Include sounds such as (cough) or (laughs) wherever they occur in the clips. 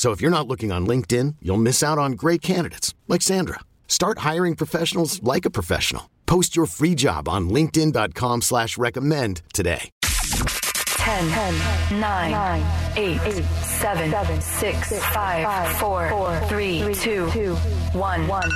So if you're not looking on LinkedIn, you'll miss out on great candidates like Sandra. Start hiring professionals like a professional. Post your free job on linkedin.com slash recommend today. 10, 10 9, 9 8, 8 7, 7 6, 6 5 4, 4 3 2 1 1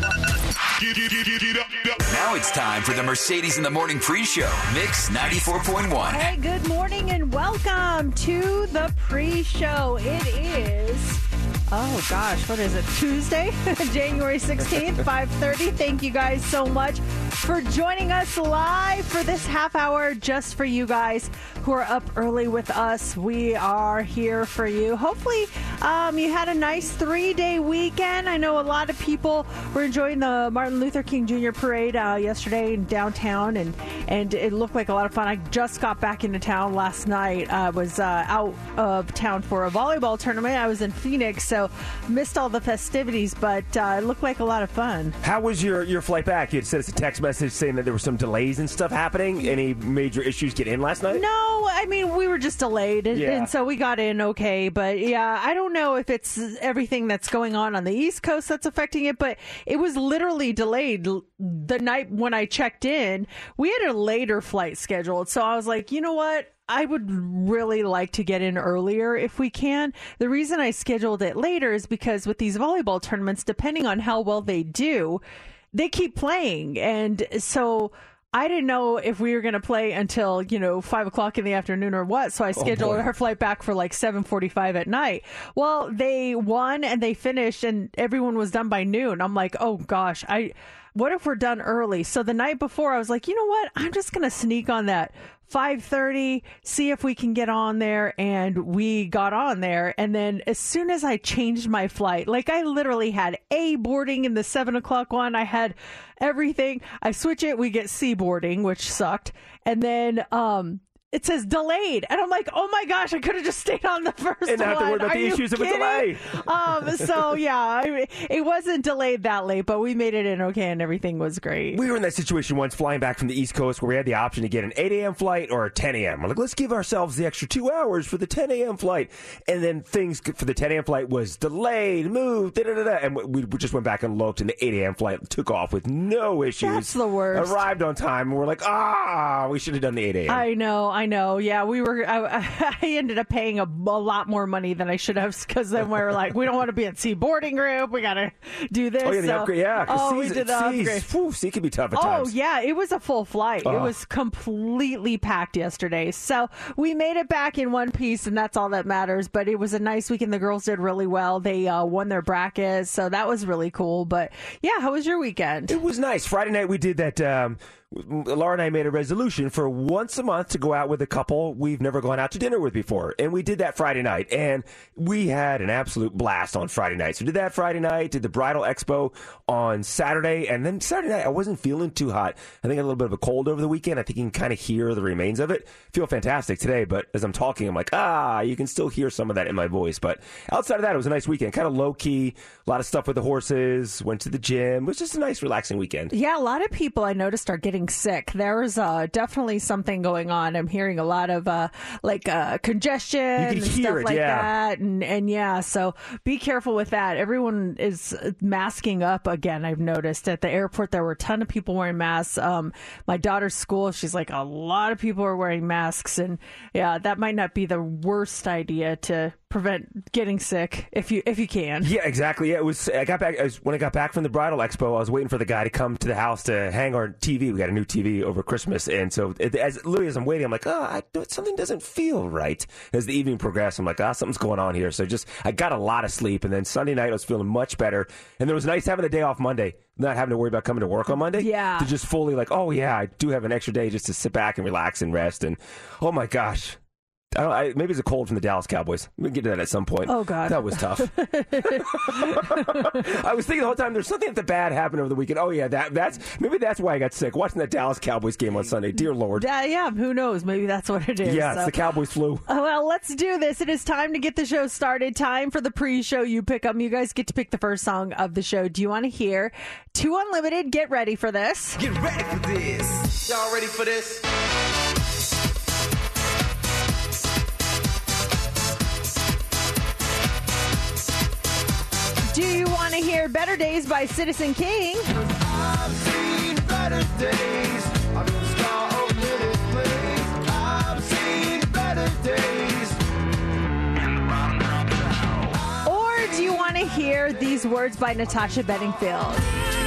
Now it's time for the Mercedes in the Morning pre-show. Mix 94.1. Hey, good morning and welcome to the pre-show. It is Oh gosh, what is it? Tuesday, (laughs) January 16th, 5:30. Thank you guys so much for joining us live for this half hour just for you guys who are up early with us. We are here for you. Hopefully, um, you had a nice three-day weekend. I know a lot of people were enjoying the Martin Luther King Jr. parade uh, yesterday in downtown, and and it looked like a lot of fun. I just got back into town last night. I uh, was uh, out of town for a volleyball tournament. I was in Phoenix, so missed all the festivities, but uh, it looked like a lot of fun. How was your, your flight back? You had sent us a text message saying that there were some delays and stuff happening. Any major issues get in last night? No, I mean we were just delayed, and, Yeah. and so we got in okay. But yeah, I don't know if it's everything that's going on on the East Coast that's affecting it, but it was literally delayed the night when I checked in. We had a later flight scheduled, so I was like, you know what? I would really like to get in earlier if we can. The reason I scheduled it later is because with these volleyball tournaments, depending on how well they do, they keep playing. And so I didn't know if we were going to play until, you know, five o'clock in the afternoon or what. So I oh, scheduled boy. her flight back for like 745 at night. Well, they won and they finished and everyone was done by noon. I'm like, oh gosh, I, what if we're done early? So the night before I was like, you know what? I'm just going to sneak on that 5:30 see if we can get on there and we got on there. And then as soon as I changed my flight like I literally had A boarding in the 7 o'clock one. I had everything. I switch it we get C boarding which sucked. And then um it says delayed, and I'm like, "Oh my gosh! I could have just stayed on the (laughs) first And not have to worry about Are the issues of a delay. Um, so yeah, I mean, it wasn't delayed that late, but we made it in okay, and everything was great. We were in that situation once flying back from the East Coast where we had the option to get an 8 a.m. flight or a 10 a.m. We're like, let's give ourselves the extra two hours for the 10 a.m. flight. And then things for the 10 a.m. flight was delayed, moved, da da da da. And we, we just went back and looked, and the 8 a.m. flight took off with no issues. That's the worst. Arrived on time, and we're like, ah, we should have done the 8 a.m. I know, I know. Yeah, we were. I, (laughs) I ended up paying a, a lot more money than I should have because then we were like, we don't want to be at C boarding group. We got to do this. Oh, yeah, so- upgrade. Yeah, Oh, we did the C's- upgrade. whew, C can be tough at Oh times. yeah, it was a full flight. It Oh. was completely packed yesterday. So we made it back in one piece, and that's all that matters. But it was a nice weekend. The girls did really well. They uh, won their brackets, so that was really cool. But yeah, how was your weekend? It was nice. Friday night we did that. Um, Laura and I made a resolution for once a month to go out with a couple we've never gone out to dinner with before, and we did that Friday night, and we had an absolute blast on Friday night. So did that Friday night, did the bridal expo on Saturday, and then Saturday night I wasn't feeling too hot. I think I had a little bit of a cold over the weekend. I think you can kind of hear the remains of it. Feel fantastic today, but as I'm talking, I'm like, ah, you can still hear some of that in my voice. But outside of that, it was a nice weekend, kind of low key, a lot of stuff with the horses. Went to the gym. It was just a nice, relaxing weekend. Yeah, a lot of people I noticed are getting getting sick. There's uh, definitely something going on. I'm hearing a lot of uh, like uh, congestion and hear stuff it, like yeah. that, and and yeah. So be careful with that. Everyone is masking up again. I've noticed at the airport there were a ton of people wearing masks. Um, my daughter's school, she's like a lot of people are wearing masks, and yeah, that might not be the worst idea to prevent getting sick if you if you can. Yeah, exactly. Yeah, it was. I got back I was, when I got back from the bridal expo. I was waiting for the guy to come to the house to hang our TV. We got a new TV over Christmas, and so it- as literally as I'm waiting, I'm like, oh, I, don't- something doesn't feel right. As the evening progressed, I'm like, ah, something's going on here. So just I got a lot of sleep, and then Sunday night I was feeling much better, and it was nice having a day off Monday, not having to worry about coming to work on Monday. Yeah. to just fully like, oh yeah, I do have an extra day just to sit back and relax and rest, and oh my gosh. I don't, I, maybe it's a cold from the Dallas Cowboys. We can get to that at some point. Oh, God. that was tough. (laughs) (laughs) I was thinking the whole time there's something that the bad happened over the weekend. Oh yeah, that that's maybe that's why I got sick watching that Dallas Cowboys game on Sunday. Dear Lord. Yeah, yeah, who knows? Maybe that's what it is. yeah, So- it's the Cowboys flu. Uh, Well, let's do this. It is time to get the show started. Time for the pre-show. You pick them. You guys get to pick the first song of the show. Do you want to hear Two Unlimited? Get ready for this. Get ready for this. Y'all ready for this? Do you want to hear Better Days by Citizen King? Or do you want to hear these words by Natasha Bedingfield?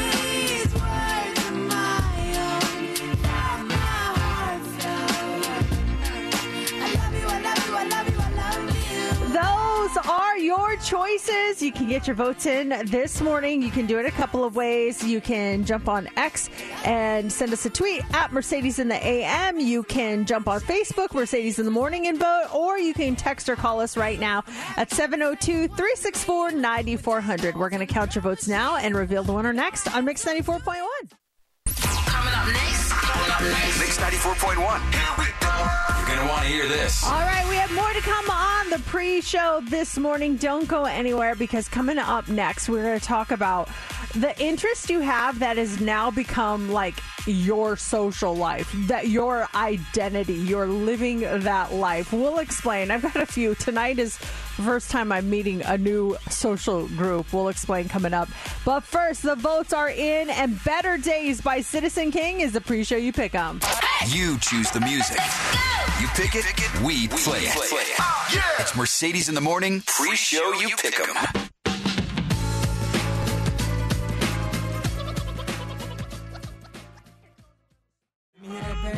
Choices. You can get your votes in this morning. You can do it a couple of ways. You can jump on X and send us a tweet at Mercedes in the AM. You can jump on Facebook, Mercedes in the Morning, and vote, or you can text or call us right now at 702 364 9400. We're going to count your votes now and reveal the winner next on Mix 94.1. Mix 94.1. You're going to want to hear this. All right, we have more to come on the pre show this morning. Don't go anywhere because coming up next, we're going to talk about the interest you have that has now become like your social life, that your identity, you're living that life. We'll explain. I've got a few. Tonight is first time I'm meeting a new social group. We'll explain coming up. But first, the votes are in, and Better Days by Citizen King is the pre show you pick 'em. You choose the music. You pick it, we play it. Oh, it's Mercedes in the morning. Pre-show you pick 'em.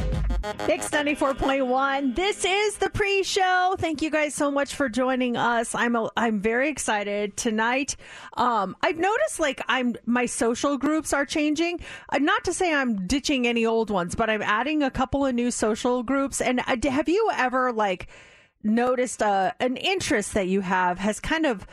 (laughs) Mix 94.1. This is the pre-show. Thank you guys so much for joining us. I'm a, I'm very excited tonight. Um, I've noticed like I'm my social groups are changing. Uh, not to say I'm ditching any old ones, but I'm adding a couple of new social groups. And uh, have you ever like noticed uh, an interest that you have has kind of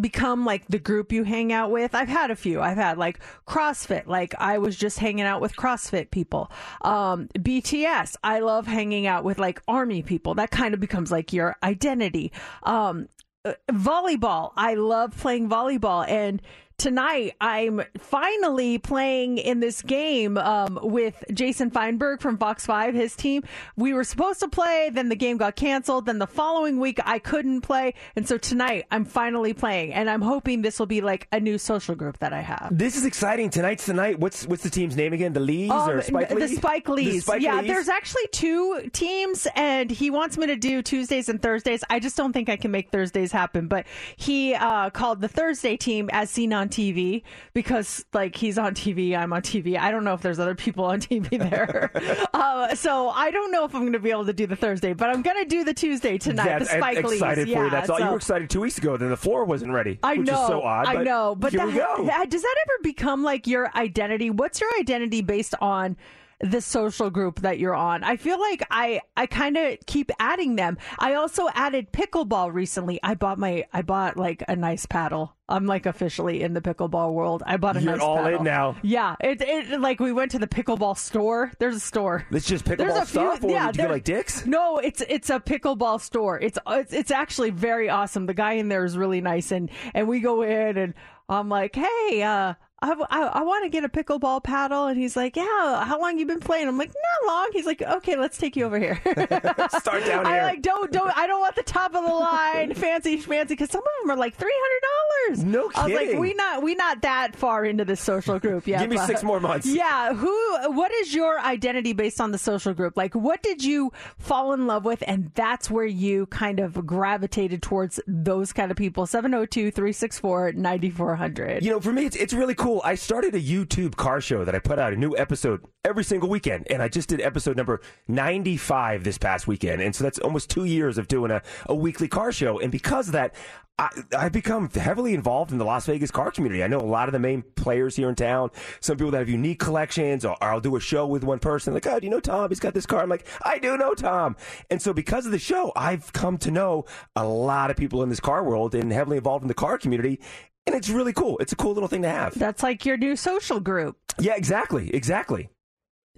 become like the group you hang out with. I've had a few. I've had like CrossFit. Like I was just hanging out with CrossFit people. Um, BTS. I love hanging out with like army people. That kind of becomes like your identity. Um, uh, volleyball. I love playing volleyball and tonight I'm finally playing in this game um, with Jason Feinberg from Fox 5, his team. We were supposed to play, then the game got canceled. Then the following week I couldn't play. And so tonight I'm finally playing and I'm hoping this will be like a new social group that I have. This is exciting. Tonight's the night. What's what's the team's name again? The Lees Um, or Spike the Spike Lees. The Spike yeah, Lees? there's actually two teams, and he wants me to do Tuesdays and Thursdays. I just don't think I can make Thursdays happen. But he uh, called the Thursday team as seen on TV because, like, he's on TV, I'm on TV. I don't know if there's other people on TV there. (laughs) (laughs) uh, so I don't know if I'm going to be able to do the Thursday, but I'm going to do the Tuesday tonight. That's- the Spike I'm Lees. excited yeah, for you. That's all. You so- were excited two weeks ago. Then the floor wasn't ready. I which know. is so odd. I know, but here that, we go. that- does that ever become like your identity? What's your identity based on? The social group that you're on. I feel like I I kind of keep adding them. I also added pickleball recently. I bought my I bought like a nice paddle. I'm like officially in the pickleball world. I bought a You're nice all in paddle. now. Yeah, it, it like we went to the pickleball store. There's a store. It's just There's pickleball a few, stuff, or yeah, there- like dicks? No, it's it's a pickleball store. It's it's it's actually very awesome. The guy in there is really nice, and and we go in and I'm like, hey, uh, I, I, want to get a pickleball paddle. And he's like, yeah, how long you been playing? I'm like, not long. He's like, okay, let's take you over here. (laughs) Start down here. I like, don't, don't, I don't want the top of the line, (laughs) fancy fancy, because some of them are like $300. No I was like, kidding. we not, we not that far into this social group yet. (laughs) Give me but- six more months. Yeah. Who, what is your identity based on the social group? Like, what did you fall in love with? And that's where you kind of gravitated towards those kind of people. 702 364 9400. You know, for me, it's, it's really cool. I started a YouTube car show that I put out a new episode every single weekend, and I just episode number 95 this past weekend. And so that's almost two years of doing a, a weekly car show. And because of that, I, I've become heavily involved in the Las Vegas car community. I know a lot of the main players here in town. Some people that have unique collections, or, or I'll do a show with one person. Like, oh, do you know Tom? He's got this car. I'm like, I do know Tom. And so because of the show, I've come to know a lot of people in this car world and heavily involved in the car community. And it's really cool. It's a cool little thing to have. That's like your new social group. Yeah, exactly, exactly.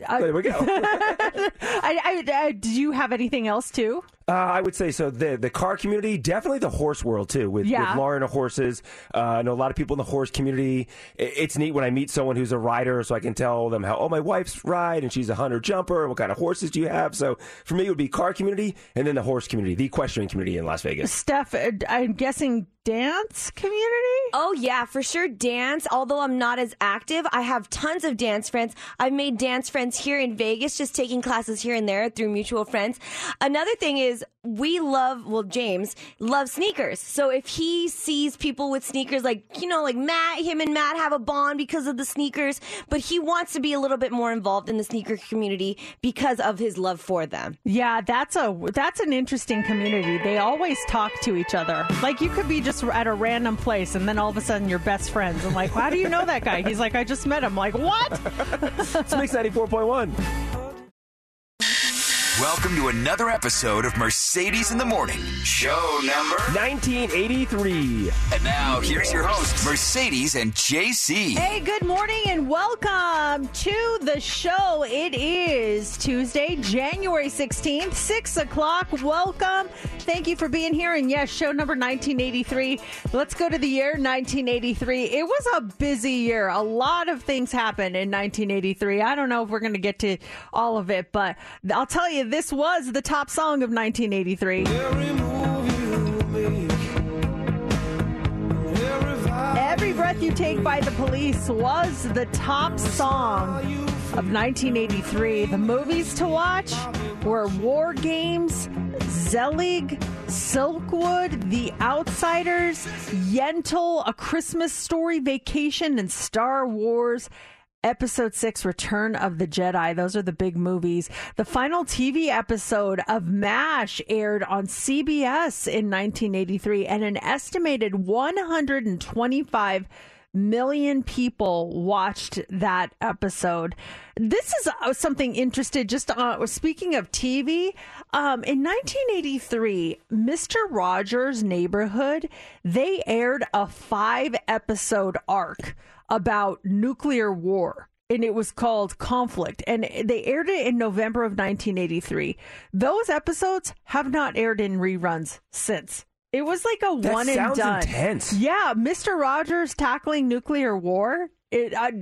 Uh, There we go. (laughs) I, I, I, do you have anything else too? Uh, I would say so. The the car community, definitely the horse world too. With, Yeah. with Lauren of horses, uh, I know a lot of people in the horse community. I- It's neat when I meet someone who's a rider, so I can tell them how. Oh, my wife's ride, and she's a hunter jumper. And what kind of horses do you have? So for me, it would be car community, and then the horse community, the equestrian community in Las Vegas. Steph, uh, I'm guessing dance community? Oh yeah, for sure dance. Although I'm not as active, I have tons of dance friends. I've made dance friends here in Vegas, just taking classes here and there through mutual friends. Another thing is we love, well, James loves sneakers. So if he sees people with sneakers, like you know, like Matt, him and Matt have a bond because of the sneakers, but he wants to be a little bit more involved in the sneaker community because of his love for them. Yeah, that's a that's an interesting community. They always talk to each other. Like you could be just at a random place and then all of a sudden you're best friends. I'm like, how do you know that guy? He's like, I just met him. Like, what? It's Mix ninety four point one. Welcome to another episode of Mercedes in the Morning, show number. Nineteen eighty three. And now here's your hosts, Mercedes and JC. Hey, good morning and welcome to the show. It is Tuesday, January 16th, 6 o'clock. Welcome. Thank you for being here. And yes, show number 1983. Let's go to the year 1983. It was a busy year. A lot of things happened in 1983. I don't know if we're going to get to all of it, but I'll tell you, this was the top song of 1983. Every Breath You Take by the Police was the top song of 1983. The movies to watch were War Games, Zelig, Silkwood, The Outsiders, Yentl, A Christmas Story, Vacation, and Star Wars. Episode 6 Return of the Jedi. Those are the big movies. The final TV episode of MASH aired on CBS in 1983, and an estimated 125 million people watched that episode. This is uh, something interested. Just uh, speaking of TV, um, in 1983, Mr. Rogers' Neighborhood they aired a five episode arc about nuclear war. And it was called Conflict. And they aired it in November of 1983. Those episodes have not aired in reruns since. It was like a That one and sounds done. intense. Yeah, Mr. Rogers tackling nuclear war. It, I,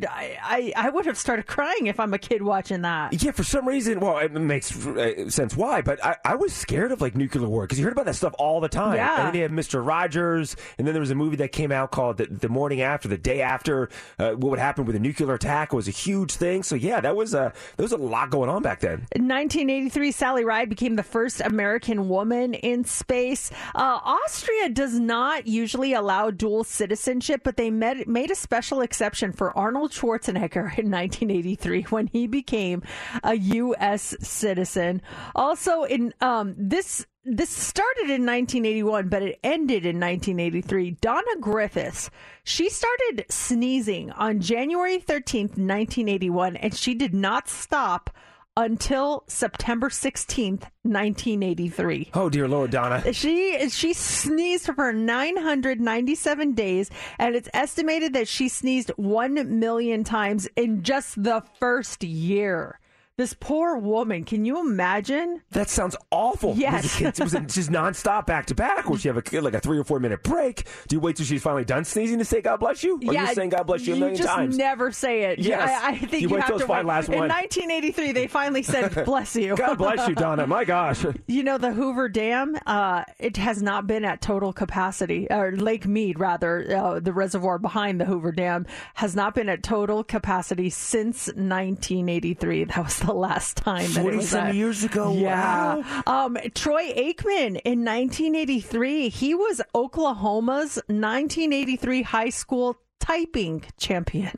I, I would have started crying if I'm a kid watching that. Yeah, for some reason, well, it makes uh, sense why, but I, I was scared of like nuclear war because you heard about that stuff all the time. Yeah. And then you have Mr. Rogers, and then there was a movie that came out called The, the Morning After, the day after, uh, what would happen with a nuclear attack was a huge thing. So yeah, that was a there was a lot going on back then. In 1983, Sally Ride became the first American woman in space. Uh, Austria does not usually allow dual citizenship, but they met, made a special exception for Arnold Schwarzenegger in 1983 when he became a U.S. citizen. Also, in um, this this started in 1981, but it ended in 1983. Donna Griffiths, she started sneezing on January 13th, 1981, and she did not stop until September 16th, 1983. Oh dear Lord, Donna. She she sneezed for 997 days, and it's estimated that she sneezed 1 million times in just the first year. This poor woman. Can you imagine? That sounds awful. Yes. It, was just nonstop back to back? Or she have a, like a three or four minute break? Do you wait till she's finally done sneezing to say God bless you? Or are you saying God bless you a million just times? never say it. Yes. I, I think You you, wait have till to it's wait. last In one. 1983, they finally said (laughs) "bless you." God bless you, Donna. My gosh. (laughs) You know the Hoover Dam. Uh, it has not been at total capacity, or Lake Mead, rather, uh, the reservoir behind the Hoover Dam has not been at total capacity since 1983. That was the last time that 40 some years ago. Yeah. Wow. Um, Troy Aikman in 1983, he was Oklahoma's 1983 high school typing champion.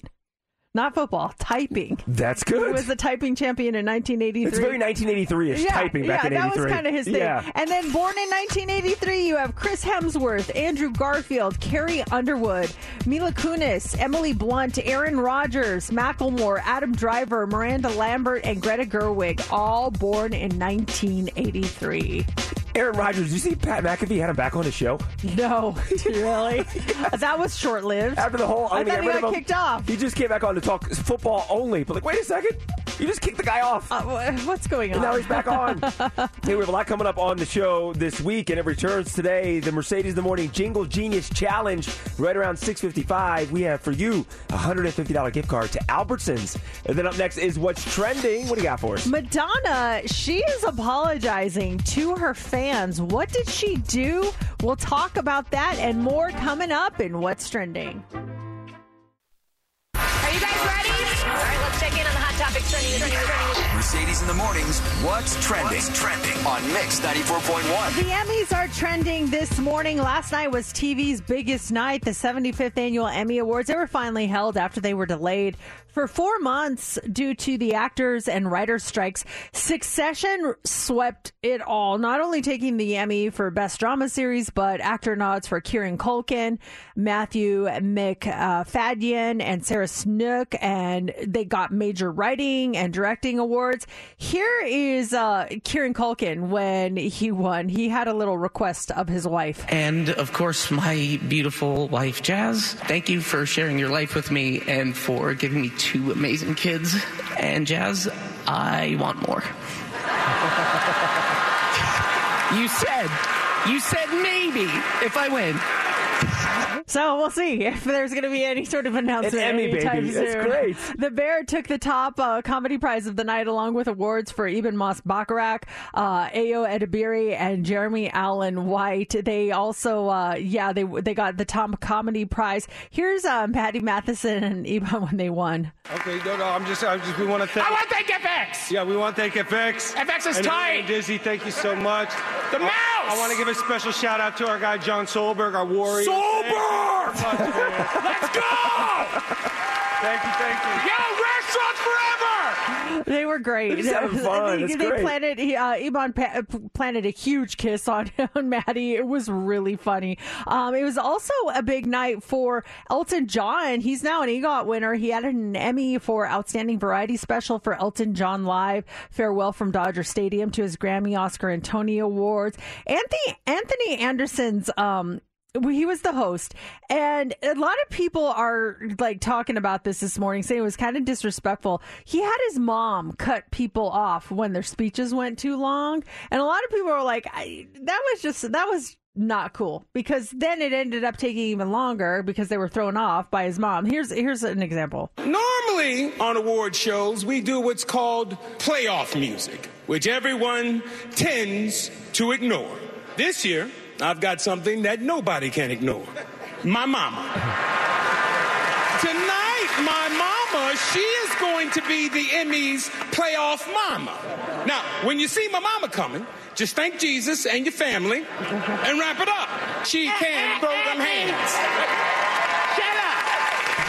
Not football, typing. That's He good. was the typing champion in 1983. it's very 1983-ish typing back yeah, in that was kind of his thing. Yeah. And then born in 1983, you have Chris Hemsworth, Andrew Garfield, Carrie Underwood, Mila Kunis, Emily Blunt, Aaron Rodgers, Macklemore, Adam Driver, Miranda Lambert, and Greta Gerwig, all born in 1983. Aaron Rodgers, did you see Pat McAfee had him back on his show? No, (laughs) really? That was short lived. After the whole, I I'm gonna thought he got him. kicked off. He just came back on to talk football only. But like, wait a second, you just kicked the guy off. Uh, what's going on? And now he's back on. (laughs) hey, we have a lot coming up on the show this week, and it returns today. The Mercedes the Morning Jingle Genius Challenge, right around 6:55. We have for you a $150 gift card to Albertsons. And then up next is what's trending. What do you got for us? Madonna, she is apologizing to her fans. What did she do? We'll talk about that and more coming up in What's Trending. Are you guys ready? All right, let's check in on the hot topics trending. trending, trending. Mercedes in the mornings. What's trending? trending on Mix 94.1. The Emmys are trending this morning. Last night was TV's biggest night, the 75th annual Emmy Awards. They were finally held after they were delayed for four months due to the actors and writers' strikes. Succession swept it all, not only taking the Emmy for Best Drama Series, but actor nods for Kieran Culkin, Matthew Macfadyen, and Sarah Snook, and they got major writing and directing awards. Here is uh, Kieran Culkin when he won. He had a little request of his wife. And of course, my beautiful wife, Jazz. Thank you for sharing your life with me and for giving me two amazing kids. And Jazz, I want more. (laughs) you said, you said maybe if I win. So we'll see (laughs) if there's going to be any sort of announcement. An Emmy, anytime baby. That's soon. great. The Bear took the top uh, comedy prize of the night, along with awards for Ebon Moss-Bachrach, uh, Ayo Edebiri, and Jeremy Allen White. They also, uh, yeah, they they got the top comedy prize. Here's um, Matty Matheson and Ebon (laughs) when they won. Okay, no, no, I'm just, I'm just, we want to thank. I want to thank FX! Yeah, we want to thank FX. FX is and, tight. And Dizzy, thank you so much. The mouse! I want to give a special shout out to our guy John Solberg, our warrior. Solberg! Thank you much. Let's go! Thank you, thank you. Yo, restaurants forever! They were great. They're having fun. They, It's they great. planted uh, Iman pa- planted a huge kiss on, (laughs) on Matty. It was really funny. Um, it was also a big night for Elton John. He's now an EGOT winner. He had an Emmy for Outstanding Variety Special for Elton John Live. Farewell from Dodger Stadium to his Grammy, Oscar, and Tony Awards. Anthony Anthony Anderson's um, he was the host. And a lot of people are like talking about this this morning saying it was kind of disrespectful. He had his mom cut people off when their speeches went too long. And a lot of people were like that was just that was not cool. Because then it ended up taking even longer because they were thrown off by his mom. Here's here's an example. Normally on award shows, we do what's called playoff music, which everyone tends to ignore. This year, I've got something that nobody can ignore my mama. Tonight, my mama, she is going to be the Emmys playoff mama. Now, when you see my mama coming, just thank Jesus and your family and wrap it up. She can throw them hands. Shut up.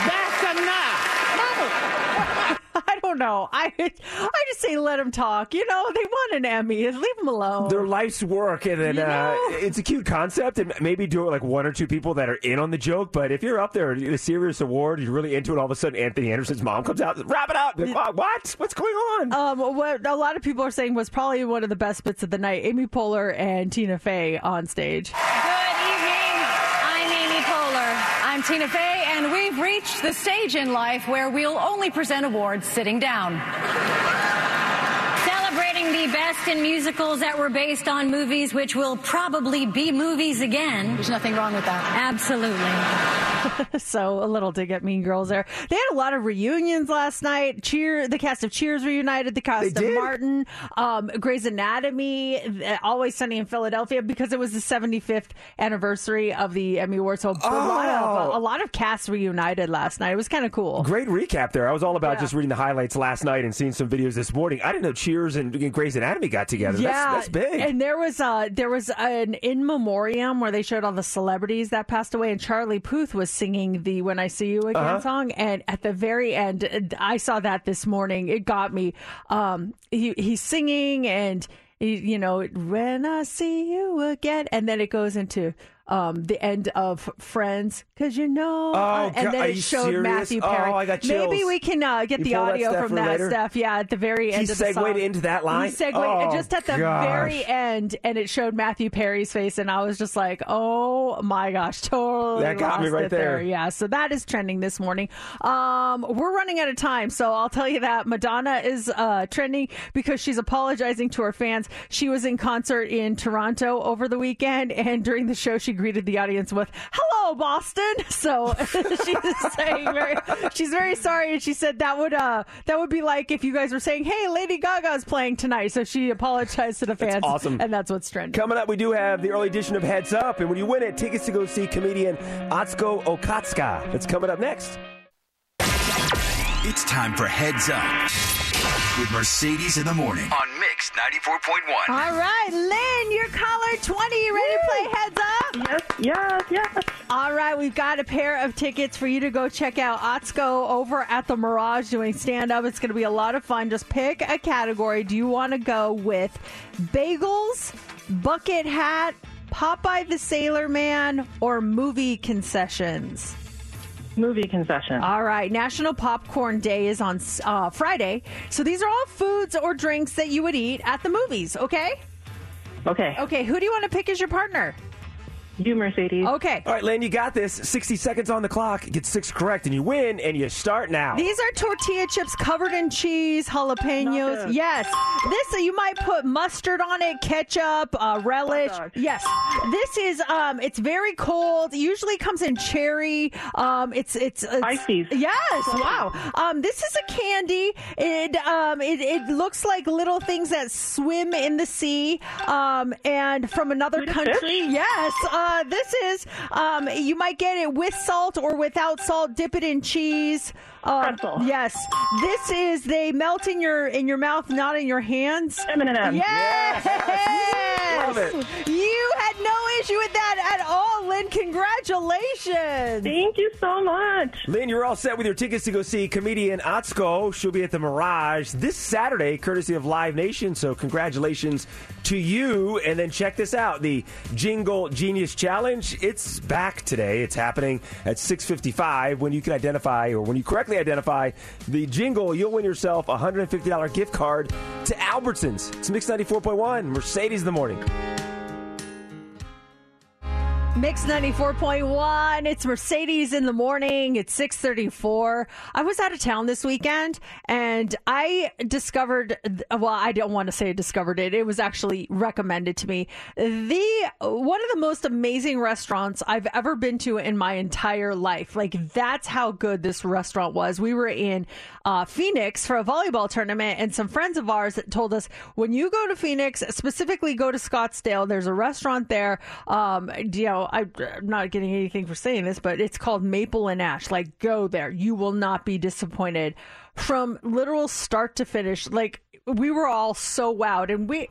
That's enough. Mama. (laughs) i don't know i i just say let them talk you know they want an emmy leave them alone Their life's work, and then You uh, it's a cute concept, and maybe do it like one or two people that are in on the joke. But if you're up there, a serious award, you're really into it. All of a sudden, Anthony Anderson's mom comes out, wrap it up. Like, "What? what? What's going on? Um, what a lot of people are saying was probably one of the best bits of the night. Amy Poehler and Tina Fey on stage. Good evening. I'm Amy Poehler. I'm Tina Fey, and we've reached the stage in life where we'll only present awards sitting down. Voting the best in musicals that were based on movies which will probably be movies again. There's nothing wrong with that. Absolutely. (laughs) so a little dig at Mean Girls there. They had a lot of reunions last night. Cheer, the cast of Cheers reunited. The cast They of did? Martin, um, Grey's Anatomy, uh, Always Sunny in Philadelphia because it was the 75th anniversary of the Emmy Awards. So a lot of Oh. a lot of casts reunited last night. It was kind of cool. Great recap there. I was all about Yeah. just reading the highlights last night and seeing some videos this morning. I didn't know Cheers and and Grey's Anatomy got together. Yeah, that's, that's big. And there was uh there was an in memoriam where they showed all the celebrities that passed away, and Charlie Puth was singing the "When I See You Again" Uh-huh. song. And at the very end, I saw that this morning. It got me. Um, he he's singing, and he, you know, "When I See You Again," and then it goes into. Um, the end of Friends, because you know, Oh, and then it showed serious? Matthew Oh, Perry. I got Maybe we can uh, get You the pull that audio from that later? stuff. Yeah, at the very end He of the segued into that line? He segued Oh, just at the gosh. very end, and it showed Matthew Perry's face, and I was just like, "Oh my gosh, totally That got me right there." there. Yeah, so that is trending this morning. Um, we're running out of time, so I'll tell you that Madonna is uh, trending because she's apologizing to her fans. She was in concert in Toronto over the weekend, and during the show, she greeted the audience with "Hello, Boston." (laughs) So (laughs) she's saying very, she's very sorry, and she said that would uh that would be like if you guys were saying, "Hey, Lady Gaga's playing tonight," so she apologized to the fans. awesome. and that's what's trending. Coming up, we do have the early edition of Heads Up, and when you win it, tickets to go see comedian Atsuko Okatsuka. That's coming up next. It's time for Heads Up with Mercedes in the morning on Mix 94.1. All right, Lynn, you're caller 20. You ready to play Heads Up? Yes, yes, yes. All right, we've got a pair of tickets for you to go check out Atsuko over at the Mirage doing stand up. It's going to be a lot of fun. Just pick a category. Do you want to go with bagels, bucket hat, Popeye the Sailor Man, or movie concessions? Movie concession. All right. National Popcorn Day is on uh, Friday. So these are all foods or drinks that you would eat at the movies, okay? Okay. Okay. Who do you want to pick as your partner? You, Mercedes. Okay. All right, Lynn, you got this. 60 seconds on the clock. Get six correct, and you win, and you start now. These are tortilla chips covered in cheese, jalapenos. Yes. This you might put mustard on it, ketchup, uh, relish. dog. Yes. This is um it's very cold. Usually comes in cherry. Um it's it's, it's Spices. Yes. Wow. Um this is a candy. It um it, it looks like little things that swim in the sea. Um and from another country. fish? Yes. Uh this is um you might get it with salt or without salt. Dip it in cheese. Um, Pretzel. Yes, this is they melt in your in your mouth, not in your hands. M&M. Yes, Love it. You had no issue with that at all, Lynn. Congratulations. Thank you so much. Lynn, you're all set with your tickets to go see comedian Atsuko. She'll be at the Mirage this Saturday, courtesy of Live Nation. So, congratulations to you. And then check this out: the Jingle Genius Challenge. It's back today. It's happening at 6:55. When you can identify, or when you correctly identify the jingle, you'll win yourself a $150 gift card to Albertsons. It's Mix 94.1, Mercedes in the morning. Mix 94.1. It's Mercedes in the morning. It's 634. I was out of town this weekend and I discovered, well, I don't want to say I discovered it. It was actually recommended to me. The, one of the most amazing restaurants I've ever been to in my entire life. Like that's how good this restaurant was. We were in uh, Phoenix for a volleyball tournament and some friends of ours told us when you go to Phoenix, specifically go to Scottsdale, there's a restaurant there. Um, you know, I, I'm not getting anything for saying this, but it's called Maple and Ash. Like, go there. You will not be disappointed from literal start to finish. Like, we were all so wowed. And we,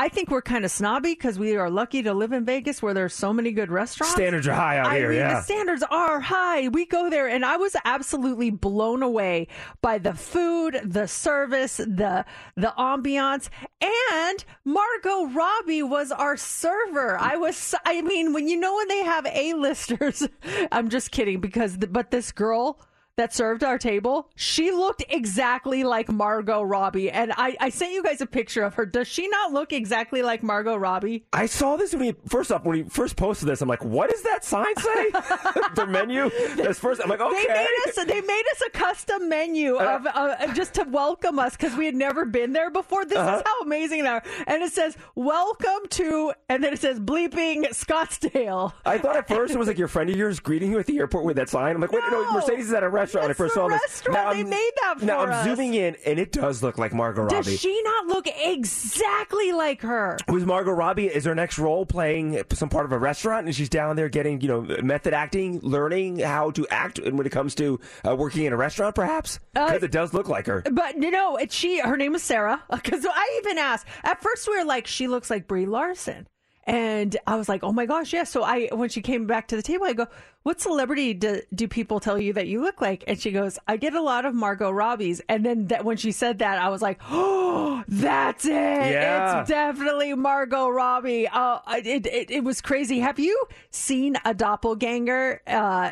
I think we're kind of snobby because we are lucky to live in Vegas where there's so many good restaurants. Standards are high out I here, mean, yeah. The standards are high. We go there, and I was absolutely blown away by the food, the service, the the ambiance, and Margot Robbie was our server. I was, I mean, when you know when they have A listers, (laughs) I'm just kidding because, the, but this girl that served our table, she looked exactly like Margot Robbie. And I, I sent you guys a picture of her. Does she not look exactly like Margot Robbie? I saw this when he first off when he first posted this. I'm like, what does that sign say? (laughs) the menu. That's first. I'm like, okay. They made us. They made us a custom menu of uh, just to welcome us because we had never been there before. This Uh-huh. is how amazing they are. And it says, "Welcome to," and then it says, "Bleeping Scottsdale." I thought at first it was like your friend of yours greeting you at the airport with that sign. I'm like, wait, no, Mercedes is at a restaurant when I first saw this. restaurant. Now They I'm- made that for Now I'm us. zooming in, and it does look like Margot Robbie. Does she not look exactly like her? Was Margot Robbie is her next role playing some part of a restaurant, and she's down there getting you know method acting, learning how to act, and when it comes to uh, working in a restaurant, perhaps because it does look like her. But you know, it, she her name is Sarah (laughs) because I even asked. At first, we were like, she looks like Brie Larson, and I was like, oh my gosh, yeah. So I when she came back to the table, I go, what celebrity do, do people tell you that you look like? And she goes, I get a lot of Margot Robbie's. And then that when she said that, I was like, oh, that's it. Yeah. It's definitely Margot Robbie. Uh, it, it it was crazy. Have you seen a doppelganger? Uh,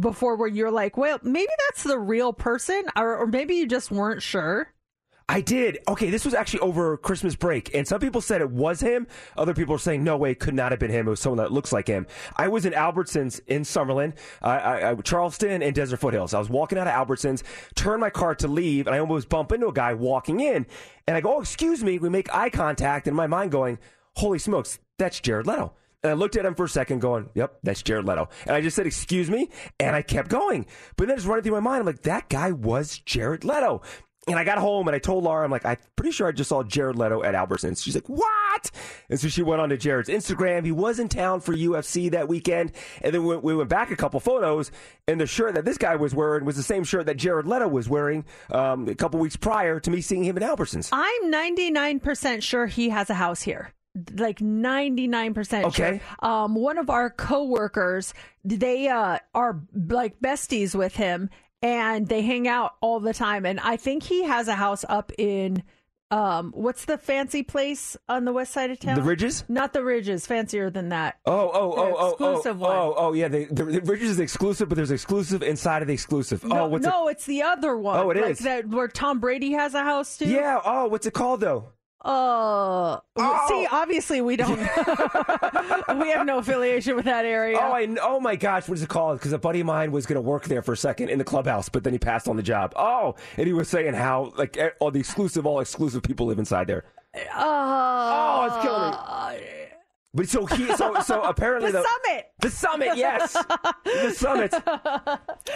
before where you're like, well, maybe that's the real person, or, or maybe you just weren't sure. I did. Okay, this was actually over Christmas break, and some people said it was him. Other people are saying no way, it could not have been him. It was someone that looks like him. I was in Albertsons in Summerlin, uh, I, I, Charleston, and Desert Foothills. I was walking out of Albertsons, turned my car to leave, and I almost bump into a guy walking in, and I go, "Oh, excuse me." We make eye contact, and my mind going, "Holy smokes, that's Jared Leto." And I looked at him for a second, going, "Yep, that's Jared Leto." And I just said, "Excuse me," and I kept going. But then it's running through my mind. I'm like, "That guy was Jared Leto." And I got home and I told Laura, I'm like, I'm pretty sure I just saw Jared Leto at Albertsons. She's like, what? And so she went on to Jared's Instagram. He was in town for UFC that weekend. And then we, we went back a couple photos, and the shirt that this guy was wearing was the same shirt that Jared Leto was wearing um, a couple weeks prior to me seeing him at Albertsons. I'm 99% sure he has a house here. Like 99% Okay. sure. Um, one of our coworkers, they uh, are like besties with him and they hang out all the time. And I think he has a house up in, um, what's the fancy place on the west side of town? The Ridges? Not the Ridges, fancier than that. Oh, oh, The oh, oh, exclusive oh, one. oh, oh, yeah. The, the, the Ridges is exclusive, but there's exclusive inside of the exclusive. No, oh, what's no, it's the other one. Oh, it like is. that where Tom Brady has a house too. Yeah. Oh, what's it called though? Uh, Oh. see, obviously we don't. (laughs) we have no affiliation with that area. Oh, I, oh my gosh, what is it called? Because a buddy of mine was going to work there for a second in the clubhouse, but then he passed on the job. Oh, and he was saying how like all the exclusive, all exclusive people live inside there. oh, it's killing me. But so he, so so (laughs) apparently The summit. the summit, yes, the summit.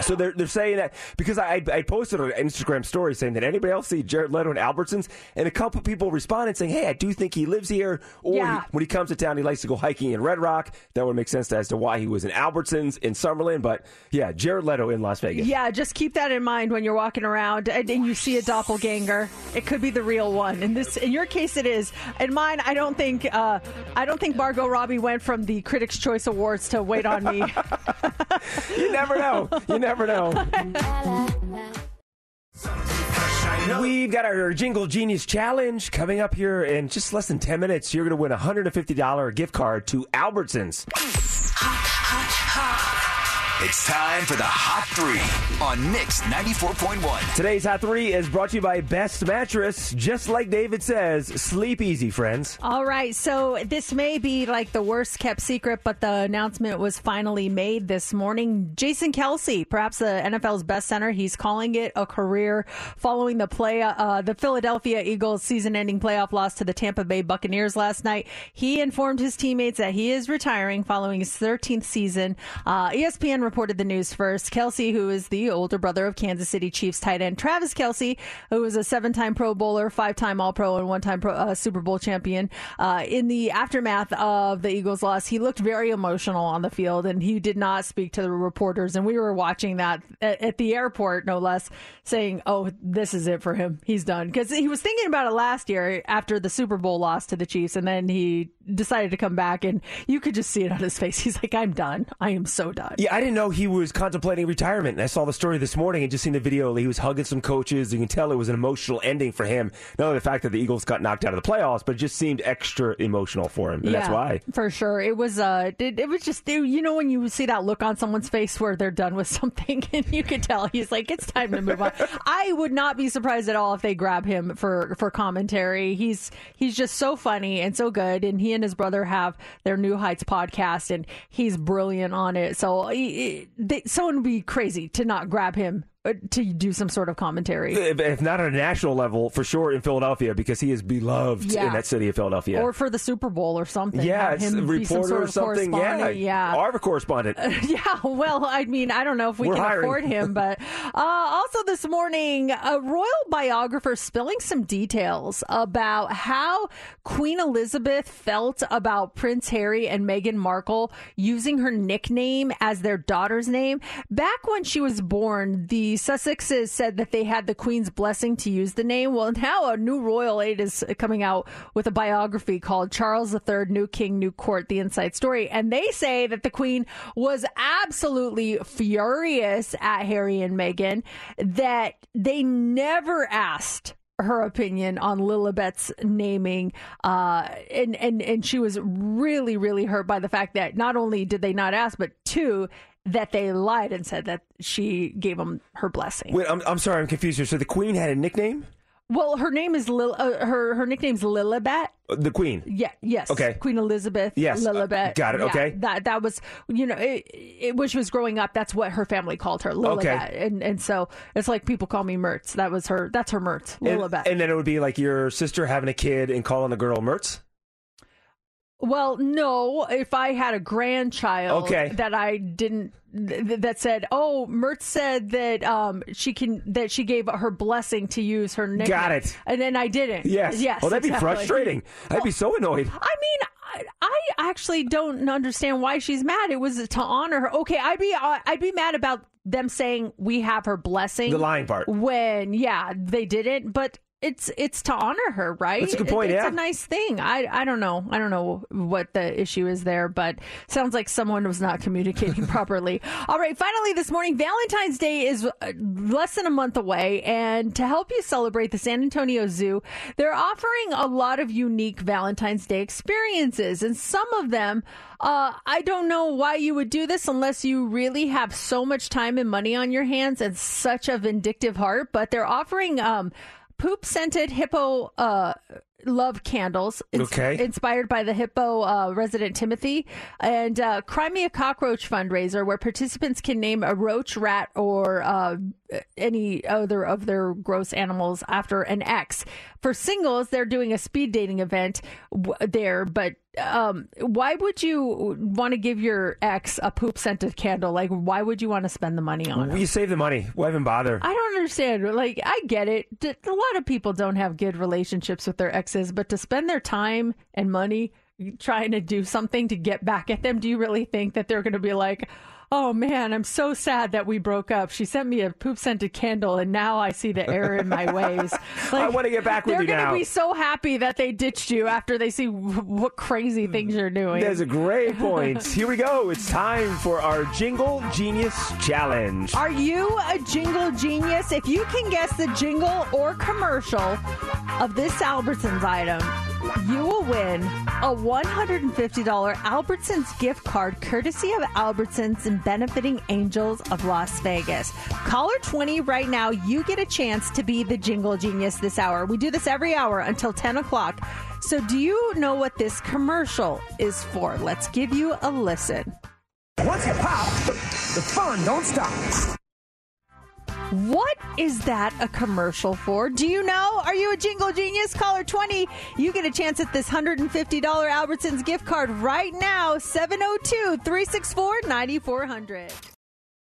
So they're they're saying that because I I posted an Instagram story saying that anybody else see Jared Leto in Albertsons, and a couple of people responded saying, "Hey, I do think he lives here, or Yeah. he, when he comes to town, he likes to go hiking in Red Rock." That would make sense as to why he was in Albertsons in Summerlin. But yeah, Jared Leto in Las Vegas. Yeah, just keep that in mind when you're walking around and, and you see a doppelganger. It could be the real one. In this, in your case, it is. In mine, I don't think. Uh, I don't think Margot Robbie went from the Critics' Choice Awards to Wait on Me. (laughs) You never know. You never know. We've got our Jingle Genius Challenge coming up here in just less than 10 minutes. You're going to win a $150 gift card to Albertsons. It's time for the Hot Three on Mix 94.1. Today's Hot 3 is brought to you by Best Mattress. Just like David says, sleep easy, friends. All right, so this may be like the worst kept secret, but the announcement was finally made this morning. Jason Kelce, perhaps the NFL's best center, he's calling it a career following the play, uh, the Philadelphia Eagles season-ending playoff loss to the Tampa Bay Buccaneers last night. He informed his teammates that he is retiring following his 13th season. Uh, ESPN reported the news first. Kelce, who is the older brother of Kansas City Chiefs tight end Travis Kelce, who is a seven-time Pro Bowler, five-time All-Pro, and one-time uh, Super Bowl champion. Uh, in the aftermath of the Eagles' loss, he looked very emotional on the field, and he did not speak to the reporters. And we were watching that at, at the airport, no less, saying, "Oh, this is it for him. He's done." Because he was thinking about it last year after the Super Bowl loss to the Chiefs, and then he decided to come back, and you could just see it on his face. He's like, "I'm done. I am so done." Yeah, I didn't know he was contemplating retirement. And I saw the story this morning and just seen the video. He was hugging some coaches. You can tell it was an emotional ending for him. Not only the fact that the Eagles got knocked out of the playoffs, but it just seemed extra emotional for him. And that's why. for sure. It was uh, it, it was just you know when you see that look on someone's face where they're done with (laughs) something, and you could tell he's like, it's time to move on. (laughs) I would not be surprised at all if they grab him for for commentary. He's he's just so funny and so good, and he and his brother have their New Heights podcast, and he's brilliant on it. So he, they, someone would be crazy to not grab him to do some sort of commentary. If, if not at a national level, for sure in Philadelphia, because he is beloved Yeah. in that city of Philadelphia. Or for the Super Bowl or something. yeah, it's him a be some reporter sort or something. Yeah, yeah. Or a correspondent. (laughs) Yeah, well, I mean, I don't know if we We're can hiring. afford him, (laughs) but uh, also this morning, a royal biographer spilling some details about how Queen Elizabeth felt about Prince Harry and Meghan Markle using her nickname as their daughter's name. Back when she was born, the Sussexes said that they had the Queen's blessing to use the name. Well, now a new royal aide is coming out with a biography called Charles III, New King, New Court, The Inside Story. And they say that the Queen was absolutely furious at Harry and Meghan, that they never asked her opinion on Lilibet's naming, uh, and and and she was really really hurt by the fact that not only did they not ask, but two that they lied and said that she gave them her blessing. Wait, I'm, I'm sorry, I'm confused here. So the Queen had a nickname? Well, her name is Lil. Uh, her her nickname's Lilibet. Uh, The Queen. Yeah. Yes. Okay. Queen Elizabeth. Yes, uh, Lilibet. got it, Yeah, okay. That that was you know it, it, when she was growing up. That's what her family called her. Lilibet. Okay. And and so it's like people call me Mertz. That was her. That's her Mertz. And, Lilibet. and then it would be like your sister having a kid and calling the girl Mertz? Well, no. If I had a grandchild Okay. that I didn't th- that said, "Oh, Mertz said that um she can that she gave her blessing to use her nickname." Got it. And then I didn't. Yes. Yes. Oh, that'd be exactly. frustrating. I'd be so annoyed. I mean, I, I actually don't understand why she's mad. It was to honor her. Okay, I'd be uh, I'd be mad about them saying we have her blessing. The lying part. When yeah, they didn't, but it's it's to honor her, right? That's a good point, It- it's yeah. a nice thing. I I don't know. I don't know what the issue is there, but sounds like someone was not communicating (laughs) properly. All right, finally this morning, Valentine's Day is uh, less than a month away, and to help you celebrate the San Antonio Zoo, they're offering a lot of unique Valentine's Day experiences, and some of them. Uh, I don't know why you would do this unless you really have so much time and money on your hands and such a vindictive heart. But they're offering um, poop scented hippo uh, love candles. Ins- Okay. Inspired by the hippo uh, resident Timothy and uh, Cry Me a Cockroach fundraiser, where participants can name a roach, rat, or uh, any other of their gross animals after an ex. For singles, they're doing a speed dating event w- there, but um, why would you want to give your ex a poop scented candle? Like, why would you want to spend the money on it? You save the money. Why even bother? I don't understand. Like, I get it. A lot of people don't have good relationships with their but to spend their time and money trying to do something to get back at them, do you really think that they're going to be like, oh man, I'm so sad that we broke up. She sent me a poop scented candle, and now I see the error in my ways. (laughs) I wanna get back with you. they're gonna be so happy that they ditched you after they see w- what crazy things you're doing. That's a great (laughs) point. Here we go. It's time for our Jingle Genius Challenge. Are you a jingle genius? If you can guess the jingle or commercial of this Albertsons item, you will win a $150 Albertsons gift card courtesy of Albertsons and benefiting Angels of Las Vegas. Caller 20 right now, you get a chance to be the jingle genius this hour. We do this every hour until 10 o'clock. So, do you know what this commercial is for? Let's give you a listen. Once you pop, the fun don't stop. What is that a commercial for? Do you know? Are you a jingle genius? Caller 20. You get a chance at this $150 Albertsons gift card right now. 702 364 9400.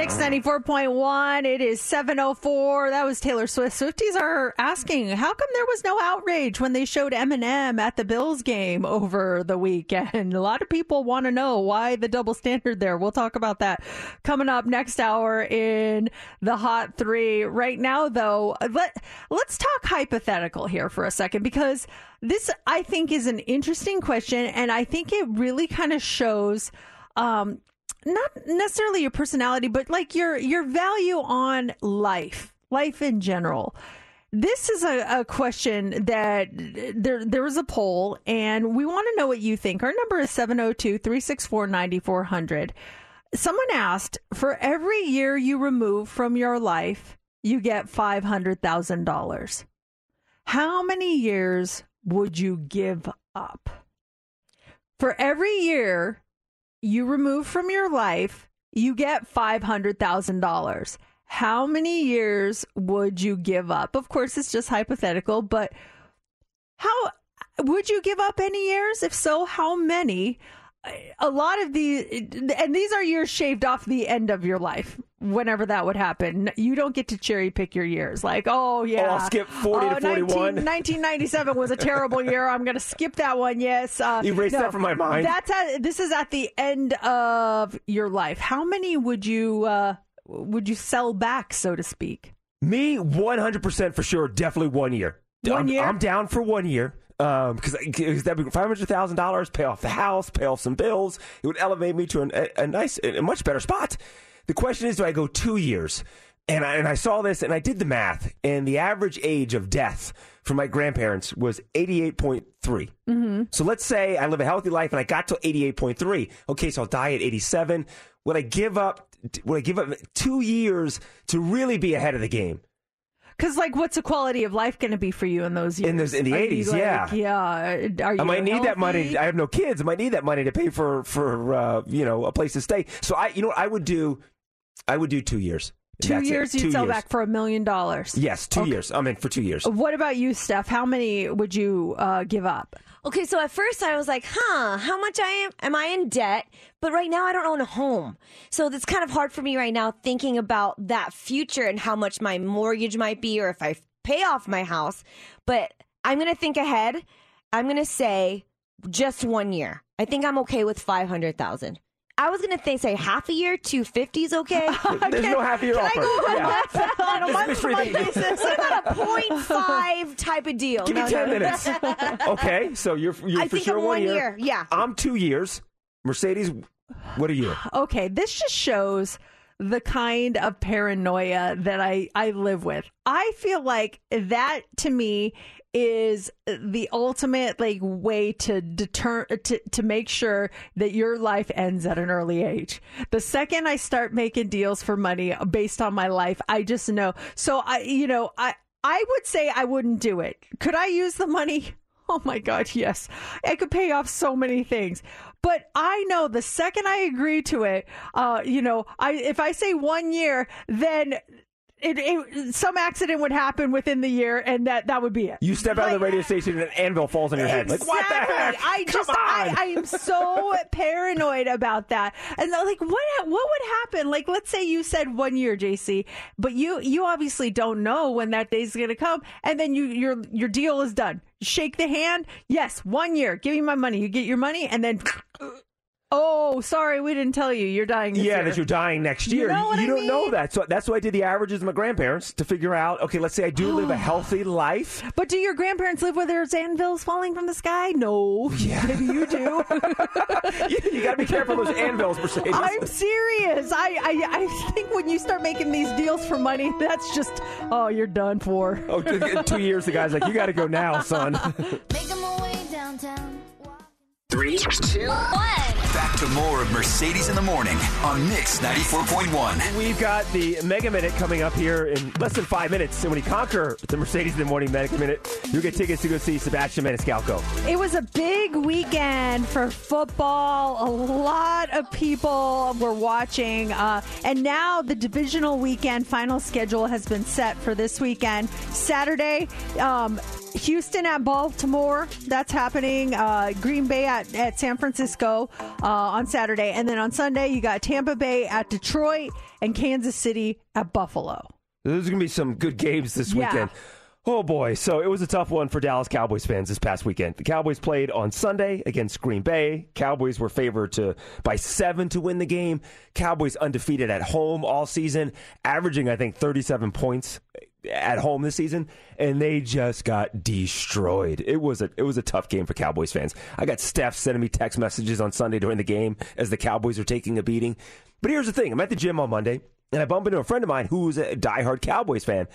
Mix 94.1. It is 7.04. That was Taylor Swift. Swifties are asking, how come there was no outrage when they showed Eminem at the Bills game over the weekend? (laughs) A lot of people want to know why the double standard there. We'll talk about that coming up next hour in the Hot Three. Right now, though, let, let's talk hypothetical here for a second because this, I think, is an interesting question. And I think it really kind of shows um, not necessarily your personality, but like your your value on life, life in general. This is a, a question that there there was a poll, and we want to know what you think. Our number is 702 364 9400. Someone asked for every year you remove from your life, you get $500,000. How many years would you give up? For every year you remove from your life, you get $500,000. How many years would you give up? Of course, it's just hypothetical, but how would you give up any years? If so, how many? A lot of these, and these are years shaved off the end of your life. Whenever that would happen, you don't get to cherry pick your years. Like, oh yeah, Oh, I'll skip 40 to Oh, 41. (laughs) 1997 was a terrible year. I'm going to skip that one. Yes, uh, Erase that from my mind. That's at, this is at the end of your life. How many would you uh, would you sell back, so to speak? Me, 100% for sure. Definitely one year. One I'm, year? I'm down for one year. Um, because that'd be five hundred thousand dollars, pay off the house, pay off some bills. It would elevate me to an, a, a nice, a much better spot. The question is, do I go two years? And I, and I saw this, and I did the math, and the average age of death for my grandparents was eighty eight point three. Mm-hmm. So let's say I live a healthy life and I got to 88.3. Okay, so I'll die at 87. Would I give up would I give up 2 years to really be ahead of the game? Because like, what's the quality of life going to be for you in those years? In those- in the 80s, like, yeah. yeah. Are you I might need that money. I have no kids. I might need that money to pay for for uh, you know a place to stay. So I, you know, what I would do, I would do two years. Two years, you'd Two sell years. back for a million dollars. Yes, two Okay. years. I'm in for two years. What about you, Steph? How many would you uh, give up? Okay, so at first I was like, huh, how much I am am I in debt? But right now I don't own a home. So it's kind of hard for me right now thinking about that future and how much my mortgage might be or if I pay off my house. But I'm to think ahead. I'm to say just one year. I think I'm okay with 500,000. I was going to think say half a year, 250 is okay. (laughs) There's no half year Can I offer. go Yeah. on a This month mystery to month thing. basis? What about a 0.5 type of deal? Give me ten no. minutes. okay, so you're you're I for sure I'm one year, yeah. I'm two years. Mercedes, what are you? Okay, this just shows the kind of paranoia that I, I live with. I feel like that to me is the ultimate like way to deter to, to make sure that your life ends at an early age. The second I start making deals for money based on my life, I just know. So I you know, I I would say I wouldn't do it. Could I use the money? (laughs) Oh my God, yes. I could pay off so many things. But I know the second I agree to it, uh, you know, I if I say one year, then it, it, some accident would happen within the year, and that that would be it. You step out of the radio station and an anvil falls on your head. Like, what the Exactly. heck? I Come just, I, on. I am so (laughs) paranoid about that. And like, what, what would happen? Like, let's say you said one year, JC, but you, you obviously don't know when that day's going to come. And then you, your, your deal is done. Shake the hand. Yes, one year. Give me my money. You get your money, and then. Oh, sorry, we didn't tell you. You're dying. This yeah, year. that you're dying next You year. know what I don't mean? know that. So that's why I did the averages of my grandparents to figure out, okay, let's say I do live a (gasps) healthy life. But do your grandparents live where there's anvils falling from the sky? No. Yeah. (laughs) Maybe you do. (laughs) you, you got to be careful of those anvils, Mercedes. I'm serious. I, I I think when you start making these deals for money, that's just oh, you're done for. Oh, t- two years, the guy's like, you got to go now, son. (laughs) Three, two, one. Back to more of Mercedes in the morning on Mix 94.1. We've got the Mega Minute coming up here in less than five minutes. And when you conquer the Mercedes in the Morning Mega Minute, you'll get tickets to go see Sebastian Maniscalco. It was a big weekend for football. A lot of people were watching. Uh, and now the divisional weekend final schedule has been set for this weekend. Saturday, um, Houston at Baltimore. That's happening. Uh, Green Bay at, at San Francisco uh, on Saturday. And then on Sunday, you got Tampa Bay at Detroit and Kansas City at Buffalo. There's going to be some good games this Yeah. weekend. Oh boy, so it was a tough one for Dallas Cowboys fans this past weekend. The Cowboys played on Sunday against Green Bay. Cowboys were favored to by 7 to win the game. Cowboys undefeated at home all season, averaging I think 37 points at home this season, and they just got destroyed. It was a it was a tough game for Cowboys fans. I got Steph sending me text messages on Sunday during the game as the Cowboys are taking a beating. But here's the thing: I'm at the gym on Monday, and I bump into a friend of mine who's a diehard Cowboys fan,